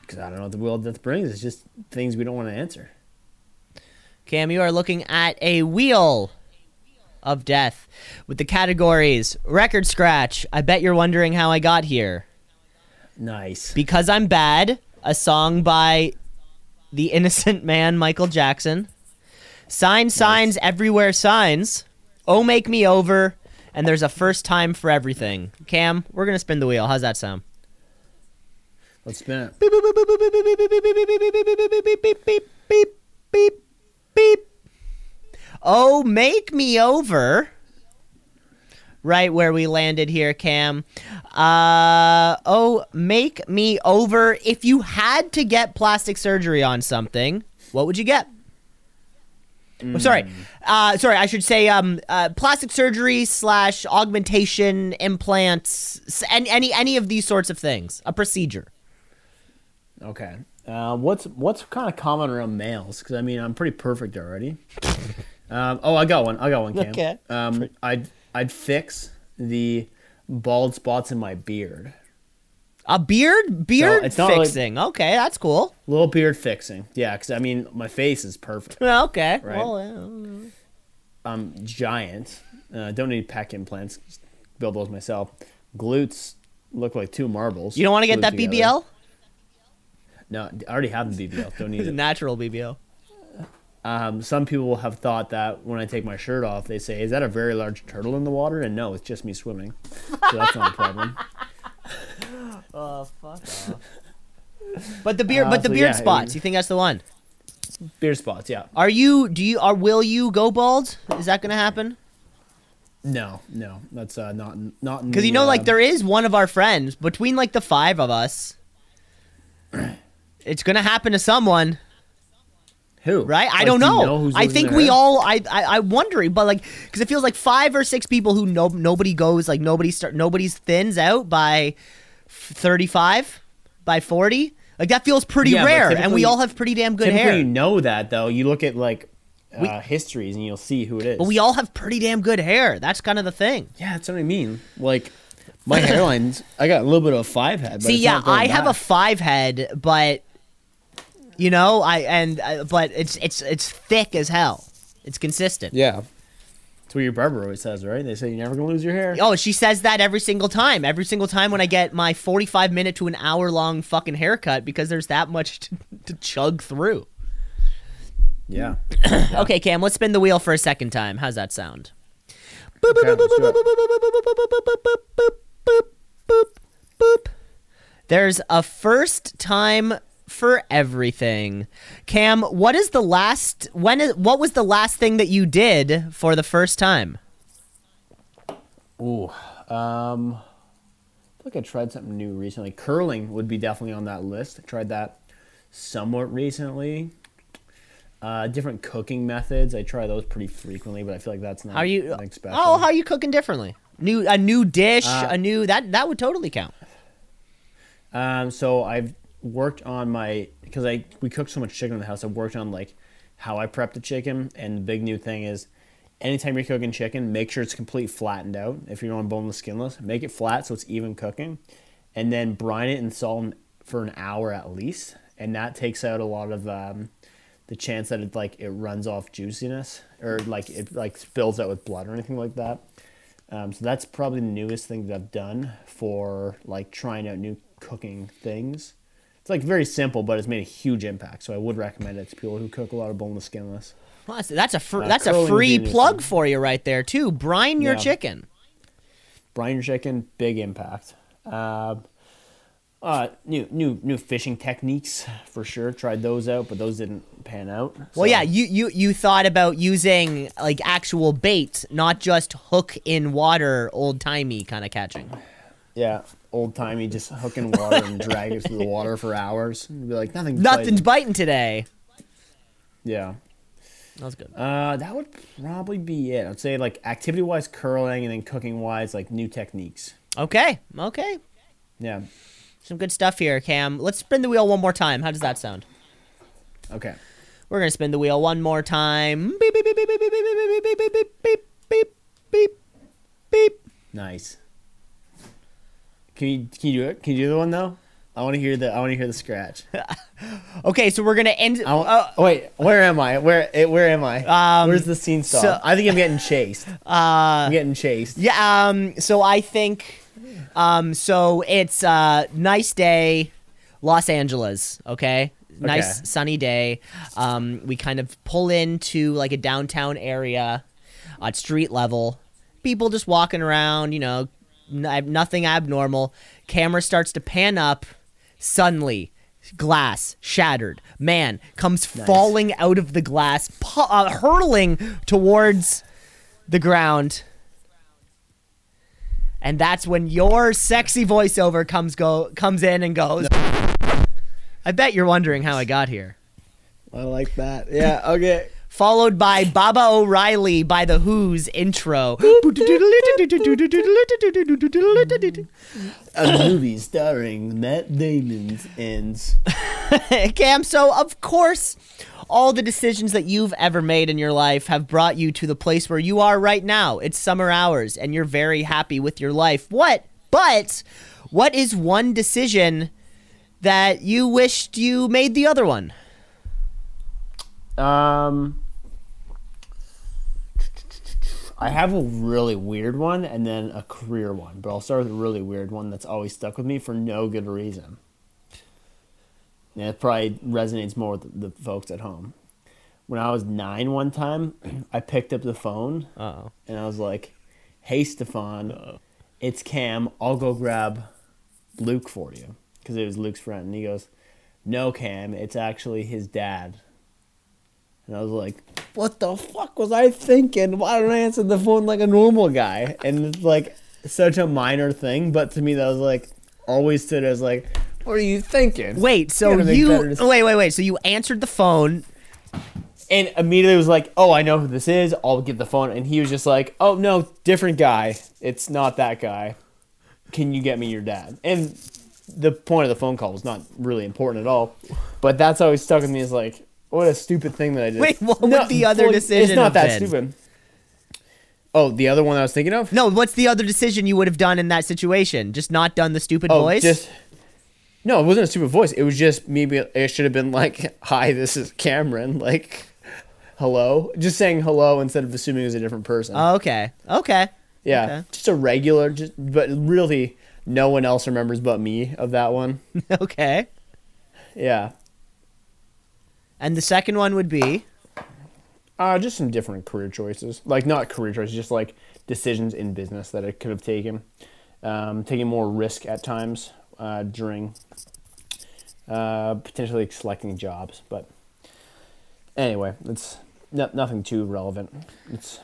because I don't know what the will of death brings. It's just things we don't want to answer. Cam, you are looking at a wheel of death with the categories record scratch. I bet you're wondering how I got here. Nice. Because I'm Bad, a song by the innocent man Michael Jackson. Sign signs everywhere signs. Oh make me over and there's a first time for everything. Cam, we're going to spin the wheel. How's that sound? Let's spin it. Beep, beep, beep, beep, beep, beep, beep, beep, beep, beep, beep, beep, beep, beep, beep. Oh, make me over. Right where we landed here, Cam. Uh, oh, make me over. If you had to get plastic surgery on something, what would you get? Oh, sorry, uh, sorry. I should say um, uh, plastic surgery slash augmentation implants, any any any of these sorts of things. A procedure. Okay. Uh, what's what's kind of common around males? Because I mean, I'm pretty perfect already. um, oh, I got one. I got one. Cam. Okay. Um, I'd I'd fix the bald spots in my beard. A beard, beard it's not like- fixing. okay, that's cool. Little beard fixing. Yeah, because I mean, my face is perfect. Okay, Right. well, yeah. I'm giant. Uh, don't need pec implants. Just build those myself. Glutes look like two marbles. you don't want to get glued that together. BBL? No, I already have the BBL. Don't need It's a it. natural BBL. Um, some people have thought that when I take my shirt off, they say, "Is that a very large turtle in the water?" And no, it's just me swimming, so that's not a problem. Oh fuck off. But the beard, Uh, but the so beard yeah, spots. it- You think that's the one? Beard spots, yeah. Are you? Do you? Are will you go bald? Is that gonna happen? No, no, that's uh, not not Because you know, uh, like there is one of our friends between like the five of us. It's gonna happen to someone, who right? I Like, don't do you know. I think we all. I, I I'm wondering, but like, because it feels like five or six people who no nobody goes like nobody start nobody's thins out by thirty five, by forty. Like that feels pretty Yeah, rare, and we all have pretty damn good hair. you know that though. You look at like uh, We- histories and you'll see who it is. But we all have pretty damn good hair. That's kind of the thing. yeah, that's what I mean. Like my hairline's, I got a little bit of a five head. But See, yeah, I have a five head, but you know, I and uh, but it's it's it's thick as hell. It's consistent. yeah. That's what your barber always says, right? They say you're never gonna lose your hair. Oh, she says that every single time. Every single time when I get my 45 minute to an hour long fucking haircut because there's that much to, to chug through. Yeah. Okay, Cam, let's spin the wheel for a second time. How's that sound? Okay, let's do it. There's a first time for everything. Cam, what is the last when is what was the last thing that you did for the first time? Ooh. Um. I like I tried something new recently. Curling would be definitely on that list. I tried that somewhat recently. Uh, different cooking methods. I try those pretty frequently, but I feel like that's not How you? Oh, how are you cooking differently? New a new dish, Uh, a new that that would totally count. Um, so I've worked on my because I we cook so much chicken in the house. I've worked on like how I prep the chicken, and the big new thing is, anytime you're cooking chicken, make sure it's complete flattened out. If you're going boneless, skinless, make it flat so it's even cooking, and then brine it in salt for an hour at least, and that takes out a lot of um, the chance that it like it runs off juiciness or like it like spills out with blood or anything like that. Um, so that's probably the newest thing that I've done for like trying out new cooking things. It's like very simple, but it's made a huge impact. So I would recommend it to people who cook a lot of boneless, skinless. Well, that's, that's a fr- Uh, that's a free be a new plug for you right there too. Brine your Yeah. chicken. Brine your chicken, big impact. Uh, uh, new new new fishing techniques for sure. Tried those out, but those didn't pan out. Well, yeah, you, you you thought about using like actual bait, not just hook in water, old timey kind of catching. yeah, old timey, just hooking water and drag it through the water for hours. And be like nothing's Nothing's biting. biting today. Yeah. That was good. Uh, that would probably be it. I'd say like activity wise, curling, and then cooking wise, like new techniques. Okay, okay, Yeah. some good stuff here, Cam. Let's spin the wheel one more time. How does that sound? Okay. We're gonna spin the wheel one more time. Beep beep beep beep beep beep beep beep beep beep beep beep beep beep beep. Nice. Can you can you do it? Can you do the one though? I want to hear the I want to hear the scratch. Okay, so we're gonna end. I uh, wait, where am I? Where where am I? Um, Where's the scene stop? so- I think I'm getting chased. uh, I'm getting chased. Yeah, um, so I think, um, so it's uh, nice day, Los Angeles. Okay, nice Okay. sunny day. Um, we kind of pull into like a downtown area, at street level. People just walking around. You know, nothing abnormal. Camera starts to pan up. Suddenly, glass shattered. Man comes falling out of the glass, pu- uh, hurtling towards the ground. And that's when your sexy voiceover comes go comes in and goes. I bet you're wondering how I got here. I like that. Yeah. Okay. Followed by Baba O'Riley by the Who's intro. A movie starring Matt Damon ends. Cam, so of course, all the decisions that you've ever made in your life have brought you to the place where you are right now. It's summer hours and you're very happy with your life. What? But what is one decision that you wished you made the other one? Um, I have a really weird one and then a career one, but I'll start with a really weird one that's always stuck with me for no good reason. And it probably resonates more with the folks at home. When I was nine one time, I picked up the phone Uh-oh. and I was like, "Hey, Stefan, it's Cam. I'll go grab Luke for you because it was Luke's friend." And he goes, "No, Cam, it's actually his dad." And I was like, "What the fuck was I thinking? Why don't I answer the phone like a normal guy?" And it's like such a minor thing, but to me that was like always stood as like, "What are you thinking?" Wait, so gotta you wait, wait, wait. So you answered the phone. and immediately was like, "Oh, I know who this is. I'll get the phone." And he was just like, "Oh no, different guy. It's not that guy. Can you get me your dad?" And the point of the phone call was not really important at all, but that's always stuck with me as like, "What a stupid thing that I did." Wait, what would the other well, decision It's not that been? stupid. Oh, the other one I was thinking of. No, what's the other decision you would have done in that situation? Just not done the stupid Oh, voice? just no, it wasn't a stupid voice. It was just maybe it should have been like, "Hi, this is Cameron." Like, hello, just saying hello instead of assuming it was a different person. Oh, okay. Okay. Yeah, Okay. just a regular, just but really no one else remembers but me of that one. okay. Yeah, And the second one would be uh, just some different career choices, like not career choices, just like decisions in business that I could have taken, um, taking more risk at times uh, during uh, potentially selecting jobs. But anyway, it's no, nothing too relevant. It's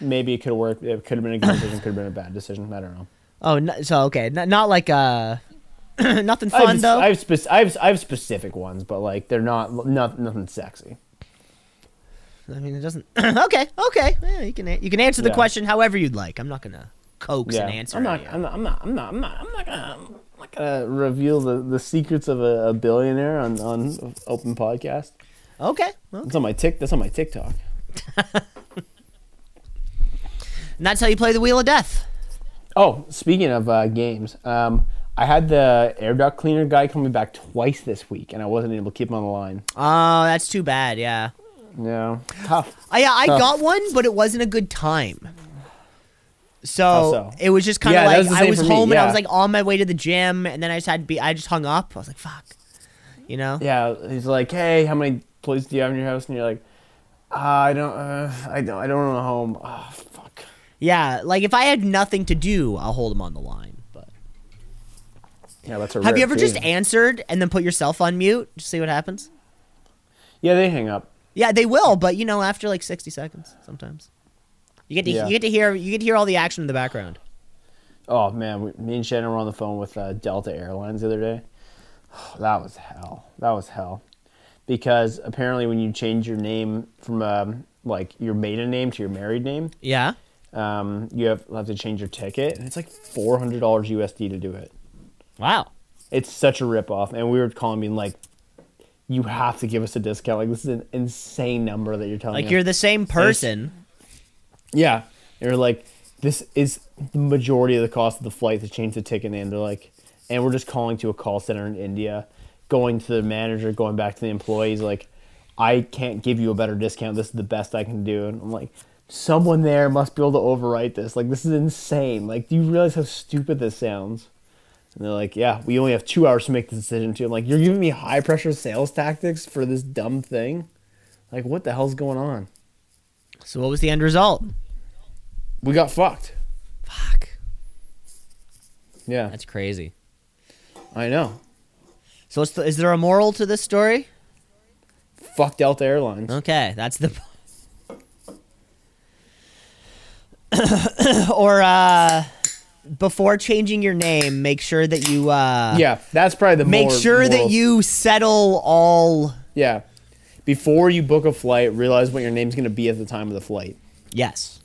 maybe it could have worked. It could have been a good decision. Could have been a bad decision. I don't know. Oh, so okay, not, not like uh, nothing I fun have, though. I have, spec- I have I have specific ones, but like they're not not nothing sexy. I mean, it doesn't. okay, okay. Yeah, you can you can answer the Yeah. question however you'd like. I'm not gonna coax Yeah, an answer. I'm not. I'm not. I'm not. I'm not. I'm not. I'm not gonna. I'm not gonna reveal the, the secrets of a, a billionaire on on open podcast. Okay, well, That's on my tick. That's on my TikTok. and that's how you play the Wheel of Death. Oh, speaking of uh, games, um, I had the air duct cleaner guy coming back twice this week, and I wasn't able to keep him on the line. Oh, that's too bad. Yeah. Yeah, tough. I yeah, I Tough. got one, but it wasn't a good time. So, so? it was just kind of Yeah, like was I was home and I was like on my way to the gym, and then I just had to be. I just hung up. I was like, "Fuck," you know. Yeah, he's like, "Hey, how many plates do you have in your house?" And you're like, uh, "I don't. Uh, I don't. I don't own a home. Oh, fuck." Yeah, like if I had nothing to do, I'll hold him on the line. Yeah, that's a. have you ever just answered and then put yourself on mute? to see what happens. Yeah, they hang up. Yeah, they will, but you know, after like sixty seconds, sometimes you get to Yeah. you get to hear you get to hear all the action in the background. Oh man, we, me and Shannon were on the phone with uh, Delta Airlines the other day. that was hell. That was hell. Because apparently, when you change your name from um, like your maiden name to your married name, Yeah. um, you have, have to change your ticket, and it's like four hundred dollars USD to do it. Wow. It's such a ripoff, and we were calling being like, "You have to give us a discount. Like this is an insane number that you're telling Like us." you're the same person. Yeah. They're like, this is the majority of the cost of the flight to change the ticket name. They're like, and we're just calling to a call center in India, going to the manager, going back to the employees, like, I can't give you a better discount. This is the best I can do. And I'm like, someone there must be able to overwrite this. Like, this is insane. Like, do you realize how stupid this sounds? And they're like, yeah, we only have two hours to make the decision, too. I'm like, you're giving me high pressure sales tactics for this dumb thing? Like, what the hell's going on? So what was the end result? We got fucked. Fuck. Yeah. That's crazy. I know. So what's the, is there a moral to this story? Fuck Delta Airlines. Okay, that's the. or uh, before changing your name, make sure that you uh, yeah, that's probably the make sure that you settle all. yeah. Before you book a flight, realize what your name's going to be at the time of the flight. Yes.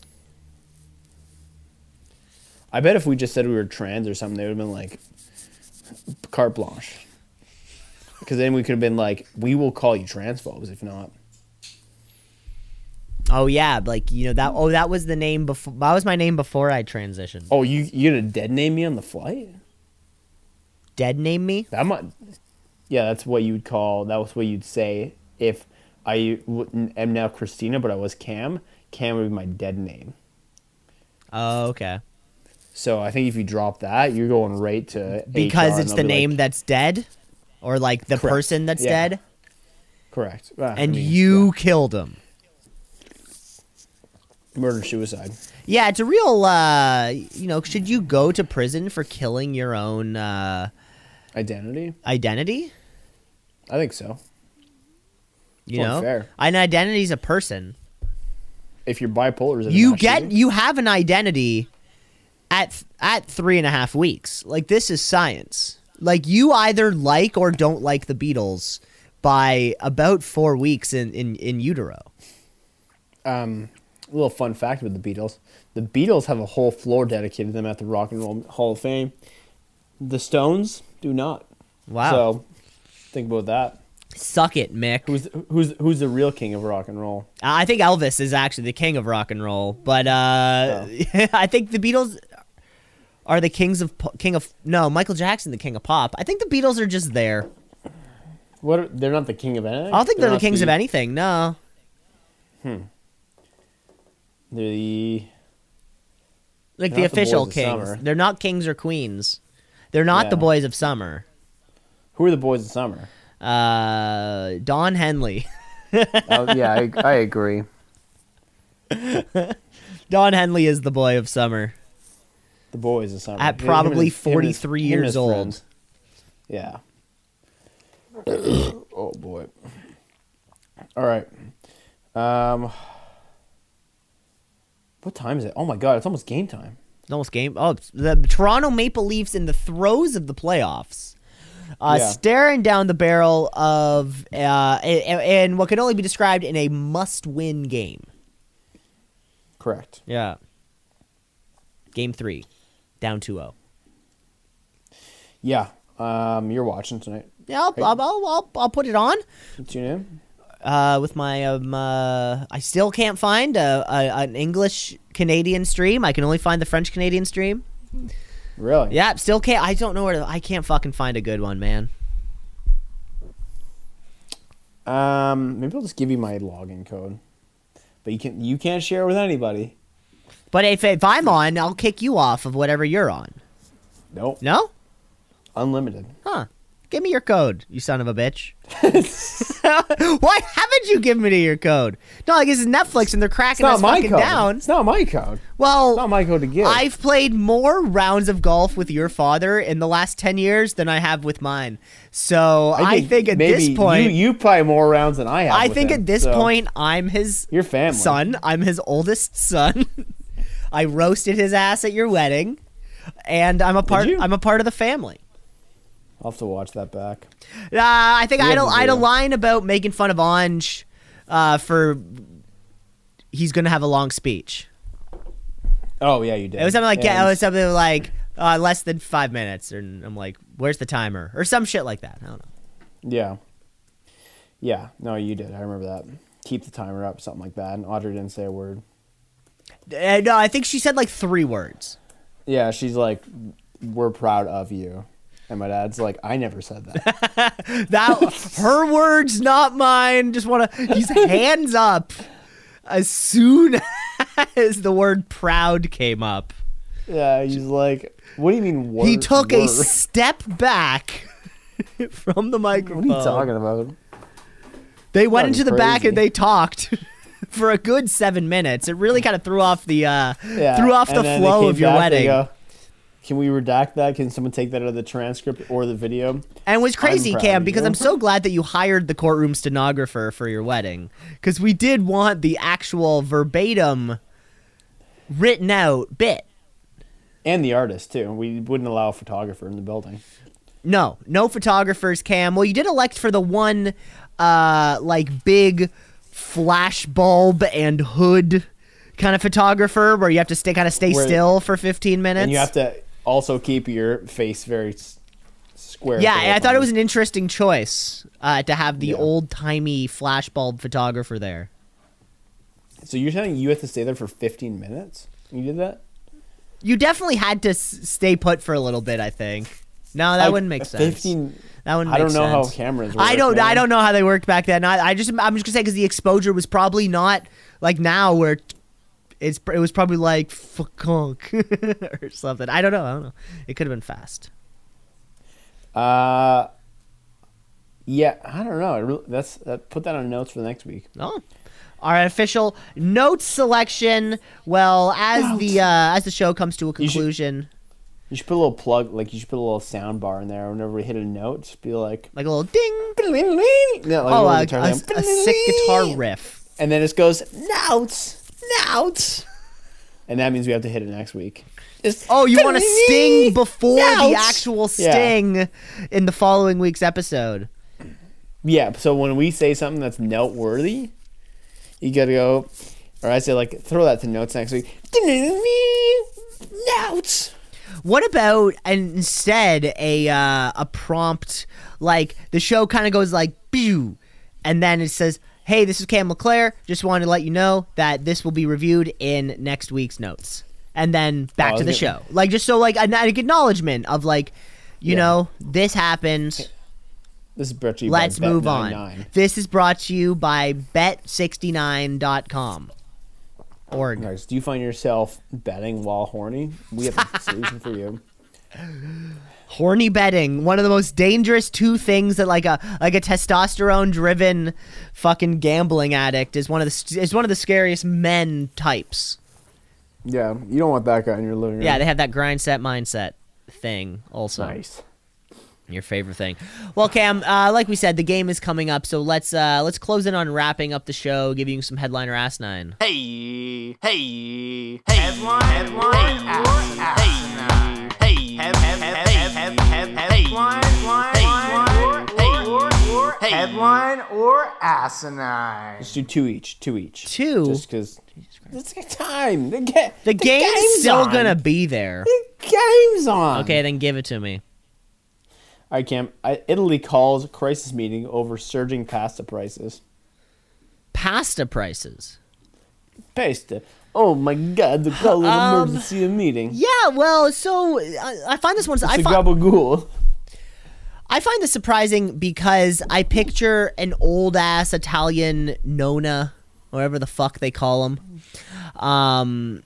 I bet if we just said we were trans or something, they would have been like carte blanche. Because then we could have been like, we will call you transphobes if not. Oh yeah, like you know that. Oh, that was the name before. That was my name before I transitioned. Oh, you you gonna dead name me on the flight? Dead name me. That might. Yeah, that's what you would call. That was what you'd say if I am now Christina, but I was Cam. Cam would be my dead name. Oh okay. So I think if you drop that, you're going right to Because HR, it's the be name like, that's dead, or like the Correct. person that's Yeah. dead, correct. Well, I and mean, you yeah. killed him. Murder suicide. Yeah, it's a real. uh You know, should you go to prison for killing your own uh Identity? identity? I think so. You know, fair. an identity is a person. If you're bipolar, is it You get cheating? you have an identity at at three and a half weeks. Like this is science. Like you either like or don't like the Beatles by about four weeks in in, in utero. um, a little fun fact with the Beatles: the Beatles have a whole floor dedicated to them at the Rock and Roll Hall of Fame. The Stones do not. Wow. So think about that. Suck it, Mick. Who's who's who's the real king of rock and roll? I think Elvis is actually the king of rock and roll, but uh, Oh. I think the Beatles are the kings of king of no Michael Jackson, the king of pop. I think the Beatles are just there. What? Are, they're not the king of anything. I don't think they're, the not kings of anything. No, They're the like the the official of kings. They're not kings or queens. They're not the boys of summer. who are the boys of summer? Uh, Don Henley. oh, yeah, I, I agree. Don Henley is the boy of summer. The boys of summer At Him- him and probably his- him and his- 43 him years old. Yeah. oh boy. All right. Um. What time is it? Oh my god! It's almost game time. It's almost game. Oh, the Toronto Maple Leafs in the throes of the playoffs, uh, Yeah. staring down the barrel of uh, and what can only be described in a must-win game. Correct. Yeah. Game three, down 2-0. Yeah. Um, you're watching tonight. Yeah, I'll, I'll, I'll, I'll, I'll put it on. Tune in. Uh, with my um, uh, I still can't find a, a an English Canadian stream. I can only find the French Canadian stream. Really? Yeah, still can't. I don't know where. To, I can't fucking find a good one, man. Um, maybe I'll just give you my login code, but you can you can't share it with anybody. But if if I'm on, I'll kick you off of whatever you're on. Nope. No? Unlimited. Huh? Give me your code, you son of a bitch. Why haven't you given me your code? No, like this is Netflix and they're cracking us fucking code. down. It's not my code. Well, It's not my code to give. I've played more rounds of golf with your father in the last 10 years than I have with mine. So I think, at maybe this point, you you play more rounds than I have. I think him, at this so point, I'm his your family. son. I'm his oldest son. I roasted his ass at your wedding, and I'm a part. I'm a part of the family. I'll have to watch that back. Uh, I think I had, a, had a line about making fun of Anj uh, for he's gonna have a long speech. Oh yeah, you did. It was something like And it was something like uh, less than five minutes, and I'm like, "Where's the timer?" or some shit like that. I don't know. Yeah. Yeah. No, you did. I remember that. Keep the timer up, something like that. And Audrey didn't say a word. Uh, no, I think she said like three words. Yeah, she's like, "We're proud of you," and my dad's like, "I never said that." That her words, not mine. Just want to. He's hands up as soon as the word "proud" came up. yeah, he's like, "What do you mean?" Word, he took a step back from the microphone. What are you talking about? They went into the back and they talked for a good seven minutes. It really kind of threw off the uh, Yeah, threw off and the flow of your wedding. go, Can we redact that? Can someone take that out of the transcript or the video? And it was crazy, Cam, because. I'm so glad that you hired the courtroom stenographer for your wedding. Because we did want the actual verbatim written out bit. And the artist too. We wouldn't allow a photographer in the building. No, no photographers, Cam. Well, you did elect for the one, uh, like big flash bulb and hood kind of photographer where you have to stay kind of stay Where- still for 15 minutes. And you have to also keep your face very s- square. Yeah, I thought it was an interesting choice uh, to have the Yeah. old timey flashbulb photographer there. So you're saying you have to stay there for 15 minutes? You did that? You definitely had to s- stay put for a little bit. I think. No, that wouldn't make sense. 15. That wouldn't. I don't know how cameras work. I don't. I don't know how they worked back then. I, I just. I'm just gonna say because the exposure was probably not like now where it's. It was probably like fuck or something. I don't know. I don't know. It could have been fast. Uh, yeah, I don't know. I really, that's that. Put that on notes for the next week. Oh. Our official notes selection. Well, as the uh, as the show comes to a You should- conclusion, You should put a little plug, like you should put a little sound bar in there. Whenever we hit a note, just be like, like a little ding. yeah, like Oh, a, a, a sick guitar riff. and then it goes notes, notes, and that means we have to hit it next week. Just Oh, you want to sting before the Notes. actual Yeah. sting in the following week's episode. Yeah, so when we say something that's noteworthy, you gotta go, or I say like throw that to notes next week. Notes. What about instead a uh, a prompt like the show kind of goes like pew, and then it says, "Hey, this is Cam LeClaire. Just wanted to let you know that this will be reviewed in next week's notes." And then back Oh, to the show, like just so like an, an acknowledgement of like, you Yeah. know, this happened. This is brought to you Let's by move on. Bet99. This is brought to you by Bet69.com. Org. Guys, do you find yourself betting while horny? We have a solution for you. horny betting one of the most dangerous two things that like a like a testosterone driven fucking gambling addict is one of the is one of the scariest men types Yeah, you don't want that guy in your living room. yeah they have that grind set mindset thing also nice. Your favorite thing. Well, Cam, uh, like we said, the game is coming up, so let's uh, let's close in on wrapping up the show, giving you some headline or asinine. Hey, hey, hey, headline, headline, headline, headline or asinine. Let's do two each. Two each. Two? Just because. Let's get time. The, ga- The, game's, game's still on. gonna be there. The game's on. Okay, then give it to me. All right, Cam. I, Italy calls crisis meeting over surging pasta prices. Pasta prices. Pasta. Oh my God! The call of Um, emergency meeting. Yeah, well, so I, I find this one. It's I a find, gabagool. I find this surprising because I picture an old ass Italian nonna, whatever the fuck they call them, um,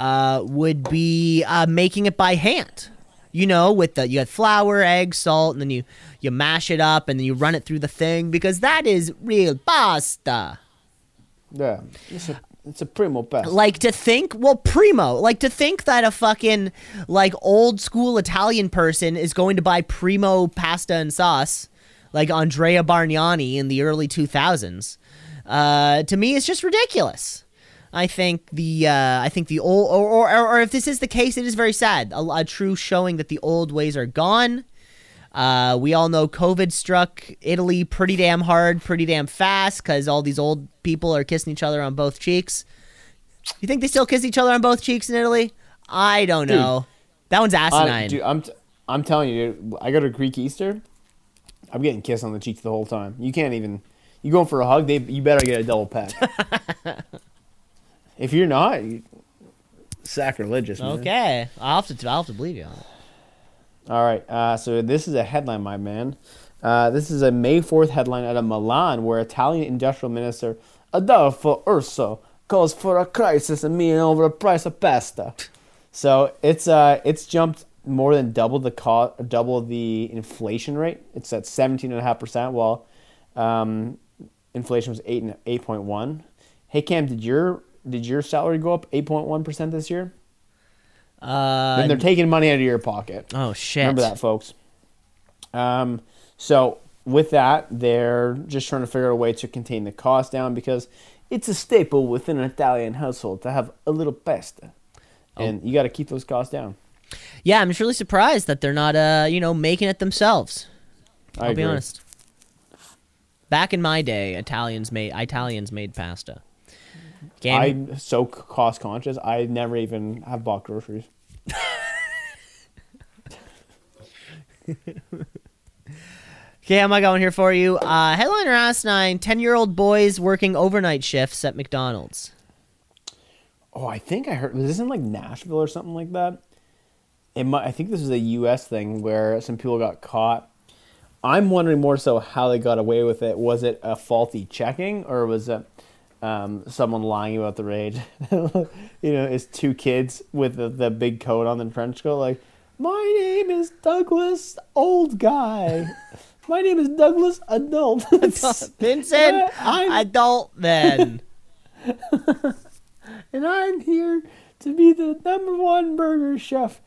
uh, would be uh, making it by hand. You know, with the you got flour, egg, salt, and then you you mash it up and then you run it through the thing because that is real pasta. Yeah, it's a it's a primo pasta. Like to think, well, primo. Like to think that a fucking like old school Italian person is going to buy primo pasta and sauce, like Andrea Bargnani in the early two thousands. Uh, to me, it's just ridiculous. I think the uh, I think the old or, or or if this is the case, it is very sad. A, a true showing that the old ways are gone. Uh, we all know COVID struck Italy pretty damn hard, pretty damn fast, because all these old people are kissing each other on both cheeks. You think they still kiss each other on both cheeks in Italy? I don't Dude. know. That one's Uh, asinine. dude, I'm t- I'm telling you, dude, I go to Greek Easter. I'm getting kissed on the cheek the whole time. You can't even. You going for a hug? They you better get a double peck. if you're not, you, sacrilegious. Man. okay, I'll have to. I'll have to believe you. on it. All right. Uh, so this is a headline, my man. Uh, this is a May 4th headline out of Milan, where Italian industrial minister Adolfo Urso calls for a crisis in meeting over the price of pasta. So it's uh it's jumped more than double the double the inflation rate. It's at seventeen and a half percent, while um, inflation was eight and eight point one. Hey Cam, did your did your salary go up eight point one percent this year? Uh, Then they're taking money out of your pocket. oh shit! Remember that, folks. Um, so with that, they're just trying to figure out a way to contain the cost down because it's a staple within an Italian household to have a little pasta, and you got to keep those costs down. Yeah, I'm just really surprised that they're not, uh, you know, making it themselves. I'll be honest. Back in my day, Italians made Italians made pasta. Cam, I'm so cost conscious. I never even have bought groceries. Cam, I got one here for you. Uh, headline or asinine: 10 year old boys working overnight shifts at McDonald's. Oh, I think I heard. Was this in like Nashville or something like that? It might, I think this is a U.S. thing where some people got caught. I'm wondering more so how they got away with it. Was it a faulty checking or was it um, someone lying about the rate? you know, it's two kids with the, the big coat on the trench coat, like, my name is Douglas, old guy. My name is Douglas, adult. Vincent, I'm- adult then. and I'm here to be the number one burger chef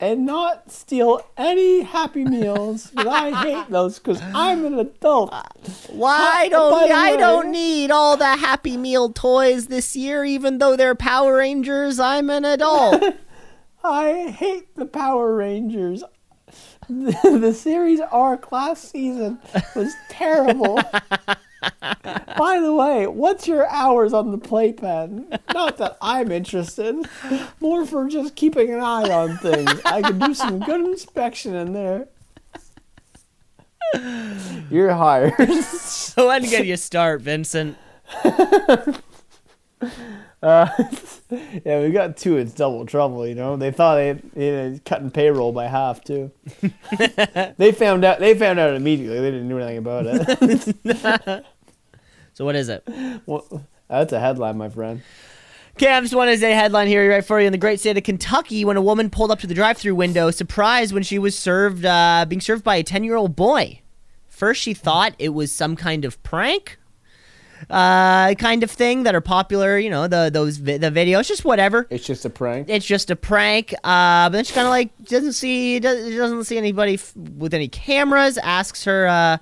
and not steal any Happy Meals. But I hate those because I'm an adult. Why don't by I way- don't need all the Happy Meal toys this year, even though they're Power Rangers? I'm an adult. I hate the Power Rangers. The, the series R class season was terrible. By the way, what's your hours on the playpen? Not that I'm interested, more for just keeping an eye on things. I could do some good inspection in there. You're hired. so when did you start, Vincent? Uh, yeah, we got two. It's double trouble, you know. They thought they you know, cutting payroll by half too. they found out. They found out immediately. They didn't do anything about it. So what is it? well, that's a headline, my friend. Cam, just want to say headline here right for you in the great state of Kentucky when a woman pulled up to the drive-through window, surprised when she was served, uh, being served by a 10-year-old boy. First, she thought it was some kind of prank. uh, kind of thing that are popular. You know, the those vi- the videos, just whatever. It's just a prank. It's just a prank. Uh, but then she kind of like doesn't see does, doesn't see anybody f- with any cameras. Asks her, uh,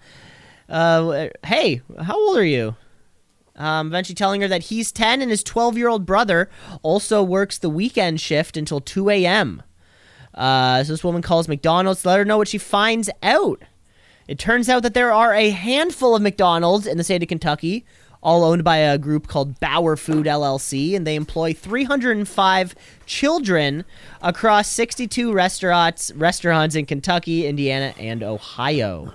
uh, "Hey, how old are you?" Um, eventually telling her that he's 10 and his 12 year old brother also works the weekend shift until 2 a.m. Uh, so this woman calls McDonald's to let her know what she finds out. It turns out that there are a handful of McDonald's in the state of Kentucky, all owned by a group called Bauer Food LLC, and they employ 305 children across 62 restaurants restaurants in Kentucky, Indiana, and Ohio.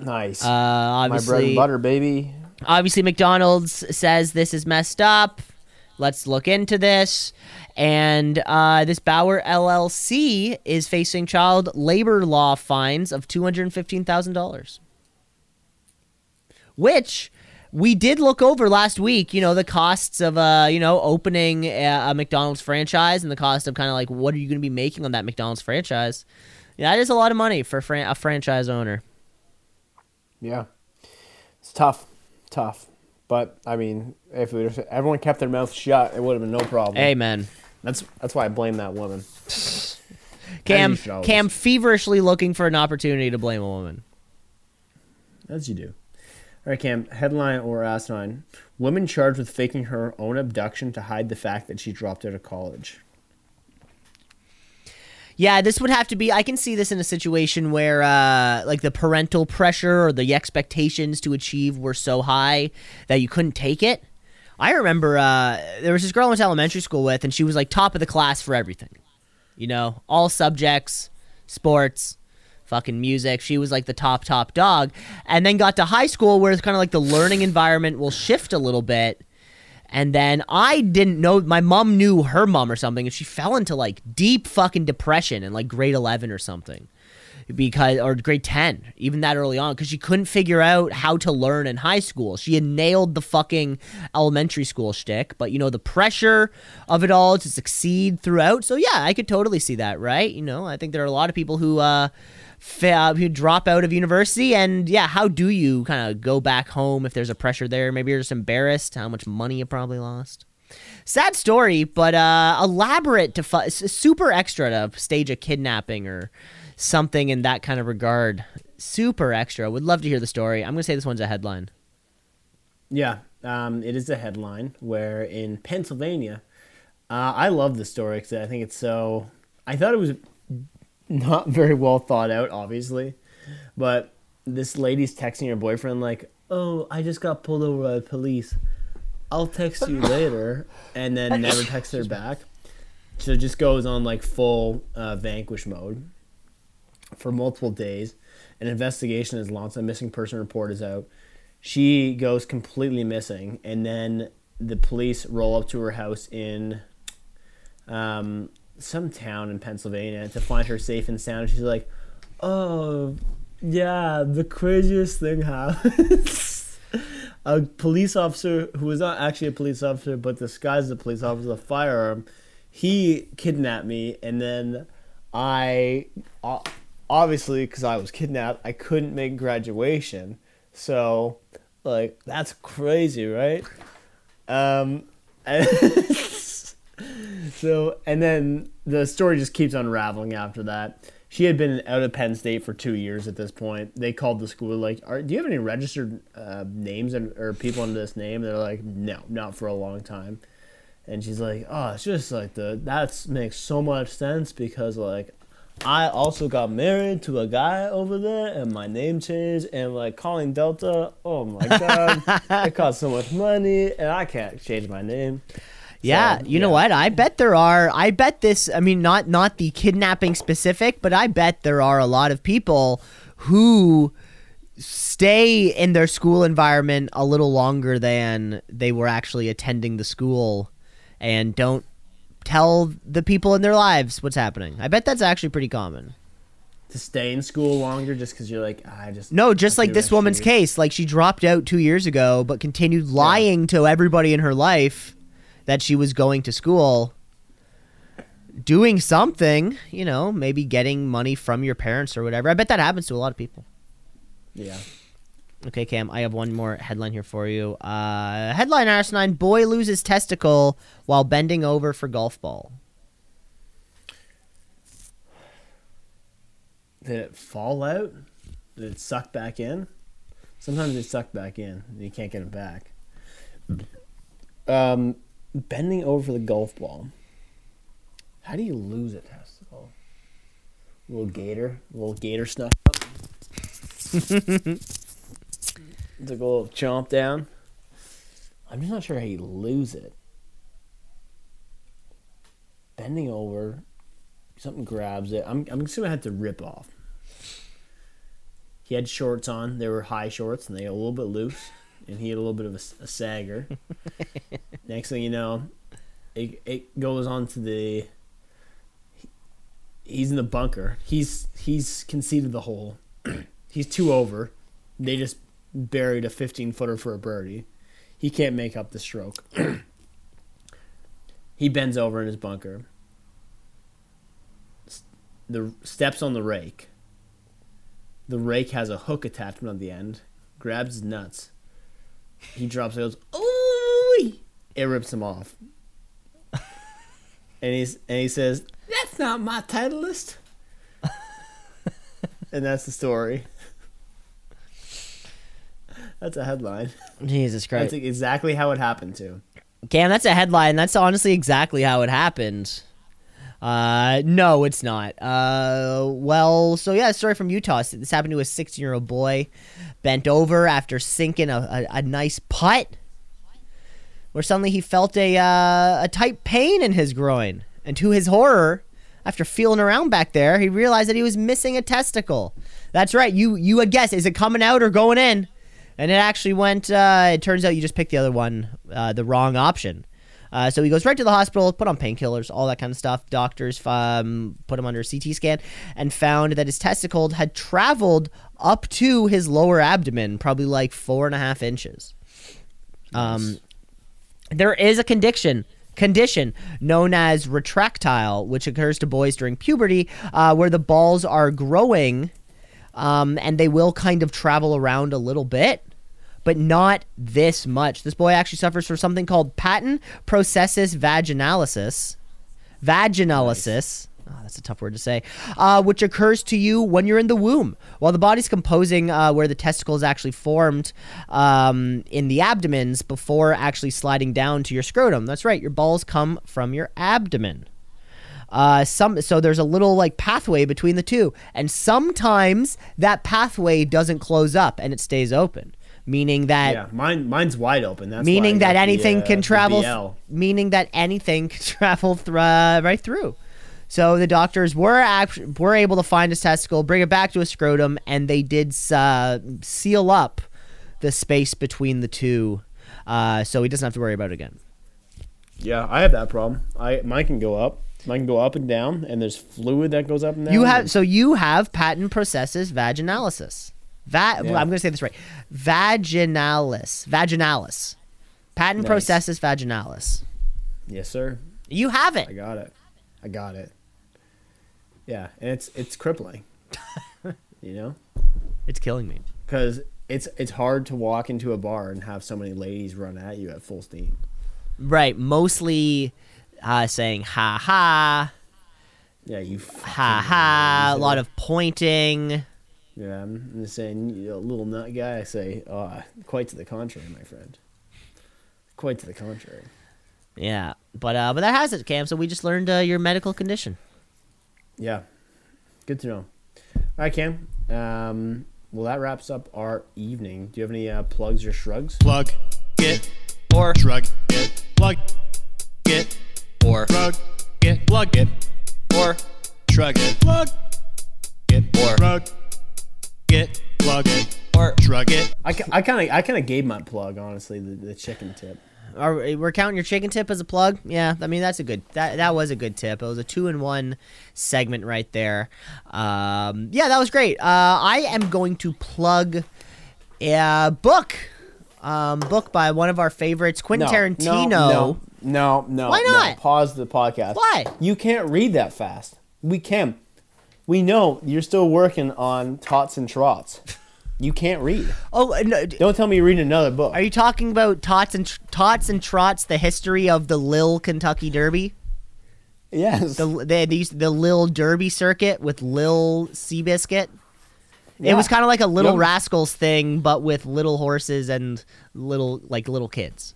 nice. Uh, My bread and butter, baby. Obviously McDonald's says this is messed up. Let's look into this. And uh, this Bauer LLC is facing child labor law fines of two hundred fifteen thousand dollars, which we did look over last week. You know the costs of uh you know opening a, a McDonald's franchise and the cost of kind of like what are you going to be making on that McDonald's franchise. Yeah, that is a lot of money for fran- a franchise owner. Yeah, it's tough, tough. But I mean, if it was, everyone kept their mouth shut, it would have been no problem. Amen. That's that's why I blame that woman. Cam you should always. Cam feverishly looking for an opportunity to blame a woman. As you do. All right, Cam. Headline or asinine: Woman charged with faking her own abduction to hide the fact that she dropped out of college. Yeah, this would have to be. I can see this in a situation where, uh, like, the parental pressure or the expectations to achieve were so high that you couldn't take it. I remember uh, there was this girl I went to elementary school with, and she was like top of the class for everything. You know, all subjects, sports, fucking music. She was like the top, top dog. And then got to high school where it's kind of like the learning environment will shift a little bit. And then I didn't know my mom knew her mom or something, and she fell into like deep fucking depression in like grade eleven or something, because or grade ten, even that early on, because she couldn't figure out how to learn in high school. She had nailed the fucking elementary school shtick, but you know the pressure of it all to succeed throughout. So yeah, I could totally see that, right? You know, I think there are a lot of people who uh fa- who drop out of university and yeah how do you kind of go back home if there's a pressure there maybe you're just embarrassed how much money you probably lost sad story but uh elaborate to fu- super extra to stage a kidnapping or something in that kind of regard super extra would love to hear the story i'm gonna say this one's a headline Yeah, um, it is a headline where in Pennsylvania, uh, I love the story because I think it's so. I thought it was not very well thought out, obviously, but this lady's texting her boyfriend like, "Oh, I just got pulled over by the police. I'll text you later," and then never texts her back. So it just goes on like full uh, vanquish mode for multiple days. An investigation is launched. A missing person report is out. She goes completely missing, and then the police roll up to her house in um, some town in Pennsylvania to find her safe and sound. She's like, "Oh, yeah, the craziest thing happened." a police officer who was not actually a police officer but disguised as a police officer with a firearm, he kidnapped me, and then I o- obviously because I was kidnapped, I couldn't make graduation. So, like, that's crazy, right? Um, and so, and then the story just keeps unraveling after that. She had been out of Penn State for two years at this point. They called the school like, "Do you have any registered uh, names and, or people under this name?" They're like, "No, not for a long time." And she's like, "Oh, it's just like the that makes so much sense because like I also got married to a guy over there, and my name changed, and like calling Delta. Oh my god, it cost so much money, and I can't change my name." Yeah, So, you know what? I bet there are. I bet this. I mean, not not the kidnapping specific, but I bet there are a lot of people who stay in their school environment a little longer than they were actually attending the school, and don't tell the people in their lives what's happening. I bet that's actually pretty common. To stay in school longer just because you're like, "Ah, I just No, just like this woman's shit." case. Like she dropped out two years ago, but continued lying to everybody in her life that she was going to school, doing something, you know, maybe getting money from your parents or whatever. I bet that happens to a lot of people. Yeah. Okay, Cam, I have one more headline here for you. Uh, headline or asinine Boy loses testicle while bending over for golf ball. Did it fall out? Did it suck back in? Sometimes they suck back in and you can't get it back. Um, bending over for the golf ball. How do you lose a testicle? little gator, little gator snuff up. Took a little chomp down. I'm just not sure how you lose it. Bending over, something grabs it. I'm I'm assuming I had to rip off. He had shorts on. They were high shorts, and they got a little bit loose, and he had a little bit of a, a sagger. Next thing you know, it it goes on to the. He's in the bunker. He's he's conceded the hole. he's two over. They just buried a 15 footer for a birdie. He can't make up the stroke. he bends over in his bunker. The steps on the rake. The rake has a hook attachment on the end. Grabs his nuts. He drops it. Goes, Ooh! It rips him off. and he's and he says, "That's not my Titleist." and that's the story. That's a headline. Jesus Christ. That's exactly how it happened too. Cam, that's a headline. That's honestly exactly how it happened. Uh, no, it's not. Uh, well, so yeah, story from Utah. This happened to a 16 year old boy, bent over after sinking a, a, a nice putt, where suddenly he felt a uh, a tight pain in his groin, and to his horror, after feeling around back there, he realized that he was missing a testicle. That's right. You you would guess is it coming out or going in? And it actually went. Uh, it turns out you just picked the other one, uh, the wrong option. Uh, so he goes right to the hospital, put on painkillers, all that kind of stuff. Doctors um, put him under a CT scan and found that his testicle had traveled up to his lower abdomen, probably like four and a half inches. Um, there is a condition condition known as retractile, which occurs to boys during puberty, uh, where the balls are growing, um, and they will kind of travel around a little bit, but not this much. This boy actually suffers from something called patent processus vaginalis, vaginalysis. Oh, that's a tough word to say. Uh, which occurs to you when you're in the womb, while the body's composing uh, where the testicles actually formed um, in the abdomens before actually sliding down to your scrotum. That's right, your balls come from your abdomen. Uh, some so there's a little like pathway between the two, and sometimes that pathway doesn't close up and it stays open, meaning that Yeah, mine mine's wide open. That's meaning that the, anything uh, can travel meaning that anything can travel thr- uh, right through so the doctors were act- were able to find his testicle bring it back to his scrotum and they did uh, seal up the space between the two uh, so he doesn't have to worry about it again Yeah, I have that problem. I mine can go up. Mine can go up and down, and there's fluid that goes up and down. you have so you have patent processus vaginalis Va- Yeah. I'm going to say this right vaginalis vaginalis patent Nice. processus vaginalis yes, sir. you have it I got it. I got it. Yeah, and it's it's crippling. you know, it's killing me because it's it's hard to walk into a bar and have so many ladies run at you at full steam. Right, mostly uh, saying ha ha, Yeah, you. ha ha, a lot of pointing. Yeah, I'm just saying, you know, little nut guy. I say, uh, quite to the contrary, my friend. Quite to the contrary. Yeah, but uh, but that has it, Cam. So we just learned uh, your medical condition. Yeah, good to know. All right, Cam. Um, well, that wraps up our evening. Do you have any uh, plugs or shrugs? Plug it or shrug it. Plug it or shrug it. Plug it or shrug it. Plug it or shrug it. Plug it or shrug it. I kind of I kind of gave my plug honestly the, the chicken tip. Are we're counting your chicken tip as a plug? Yeah, I mean that's a good that that was a good tip. It was a two in one segment right there. Um, yeah, that was great. Uh, I am going to plug a book, um, book by one of our favorites, Quentin Tarantino. No, no, no. Why no. not? Pause the podcast. Why? You can't read that fast. We can. We know you're still working on tots and trots. You can't read. Oh, uh, no, Don't tell me you're reading another book. are you talking about Tots and Tr- Tots and Trots, the history of the Lil Kentucky Derby? yes. The they, they used the Lil Derby circuit with Lil Seabiscuit. It was kind of like a Little Yep. Rascals thing, but with little horses and little like little kids.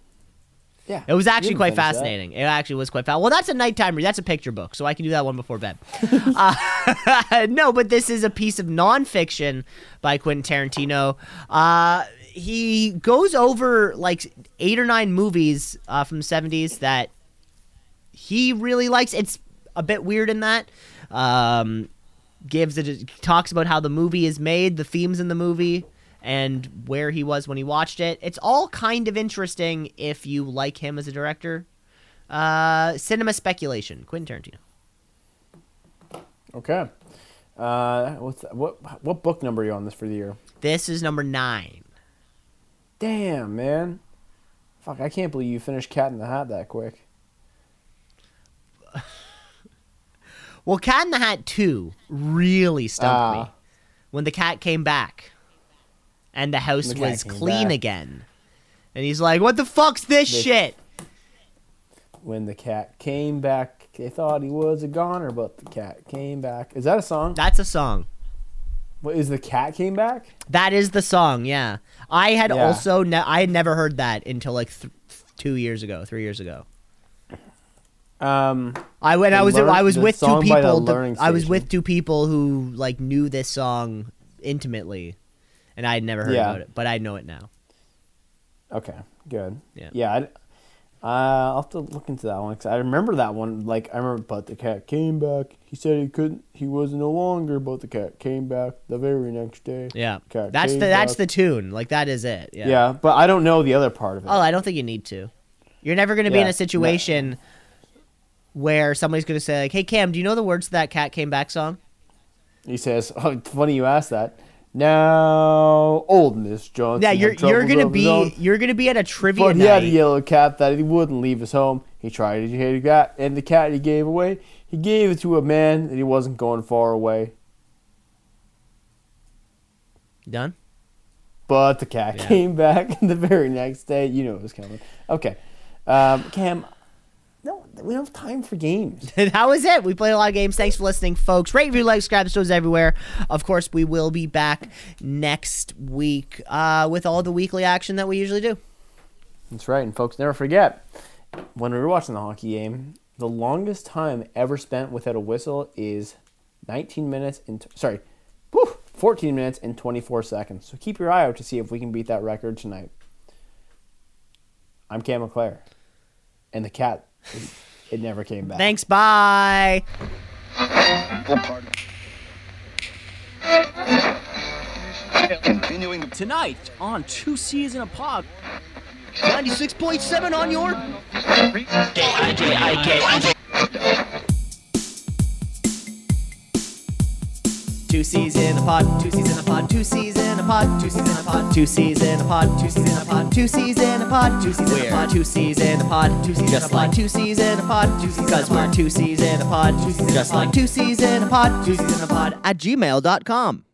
Yeah. It was actually quite finish that. fascinating. It actually was quite fast. Well, that's a nighttime read. That's a picture book, so I can do that one before bed. uh, no, but this is a piece of nonfiction by Quentin Tarantino. Uh, he goes over like eight or nine movies uh, from the seventies that he really likes. It's a bit weird in that. Um, gives it talks about how the movie is made, the themes in the movie, and where he was when he watched it. It's all kind of interesting if you like him as a director. Uh, cinema speculation, Quentin Tarantino. Okay. Uh, what's what? What book number are you on this for the year? This is number nine. Damn, man. Fuck, I can't believe you finished Cat in the Hat that quick. Well, Cat in the Hat two really stumped Ah. me when the cat came back, and the house The was clean back. again, and he's like, "What the fuck's this They- shit?" When the cat came back, they thought he was a goner, but the cat came back. Is that a song? That's a song. What is the cat came back? That is the song. Yeah, I had Yeah. also ne- I had never heard that until like th- two years ago, three years ago. Um, I went. I was. learn- I was with two people. the- I was with two people who like knew this song intimately, and I had never heard Yeah. about it, but I know it now. okay, good. Yeah. Yeah. I, uh, I'll have to look into that one because I remember that one. Like I remember, but the cat came back. He said he couldn't. He was no longer, but the cat came back the very next day. Yeah, that's the that's the tune. Like that is it. Yeah. Yeah. but I don't know the other part of it. Oh, I don't think you need to. You're never going to be in a situation where somebody's going to say like, "Hey Cam, do you know the words to that cat came back song?" He says, "Oh, funny you asked that." Now, old Miss Johnson. Yeah, you're you're gonna be you're gonna be at a trivia But he had a yellow cat that he wouldn't leave his home. He tried to hit a cat, and the cat he gave away, he gave it to a man that he wasn't going far away. Done. But the cat Yeah. came back the very next day. You know it was coming. Okay, um, Cam. No, we don't have time for games. that was it. We played a lot of games. Thanks for listening, folks. Rate, review, like, subscribe. Shows everywhere. Of course, we will be back next week uh, with all the weekly action that we usually do. That's right, and folks, never forget when we were watching the hockey game, the longest time ever spent without a whistle is 19 minutes and sorry, whew, 14 minutes and 24 seconds. So keep your eye out to see if we can beat that record tonight. I'm Cam McClare, and the cat, it, it never came back. Thanks. Bye. Continuing tonight on Two C's in a Pod. 96.7 on your. Two C's in a pod, two C's in a pod, two C's in a pod, two C's in a pod, two C's in a pod, two C's in a pod, two C's in a pod, two C's in a pod, two C's in a pod, two C's just like two C's in a pod, two C's because we're two C's in a pod, two C's just like two C's in a pod, two C's in a pod at gmail.com.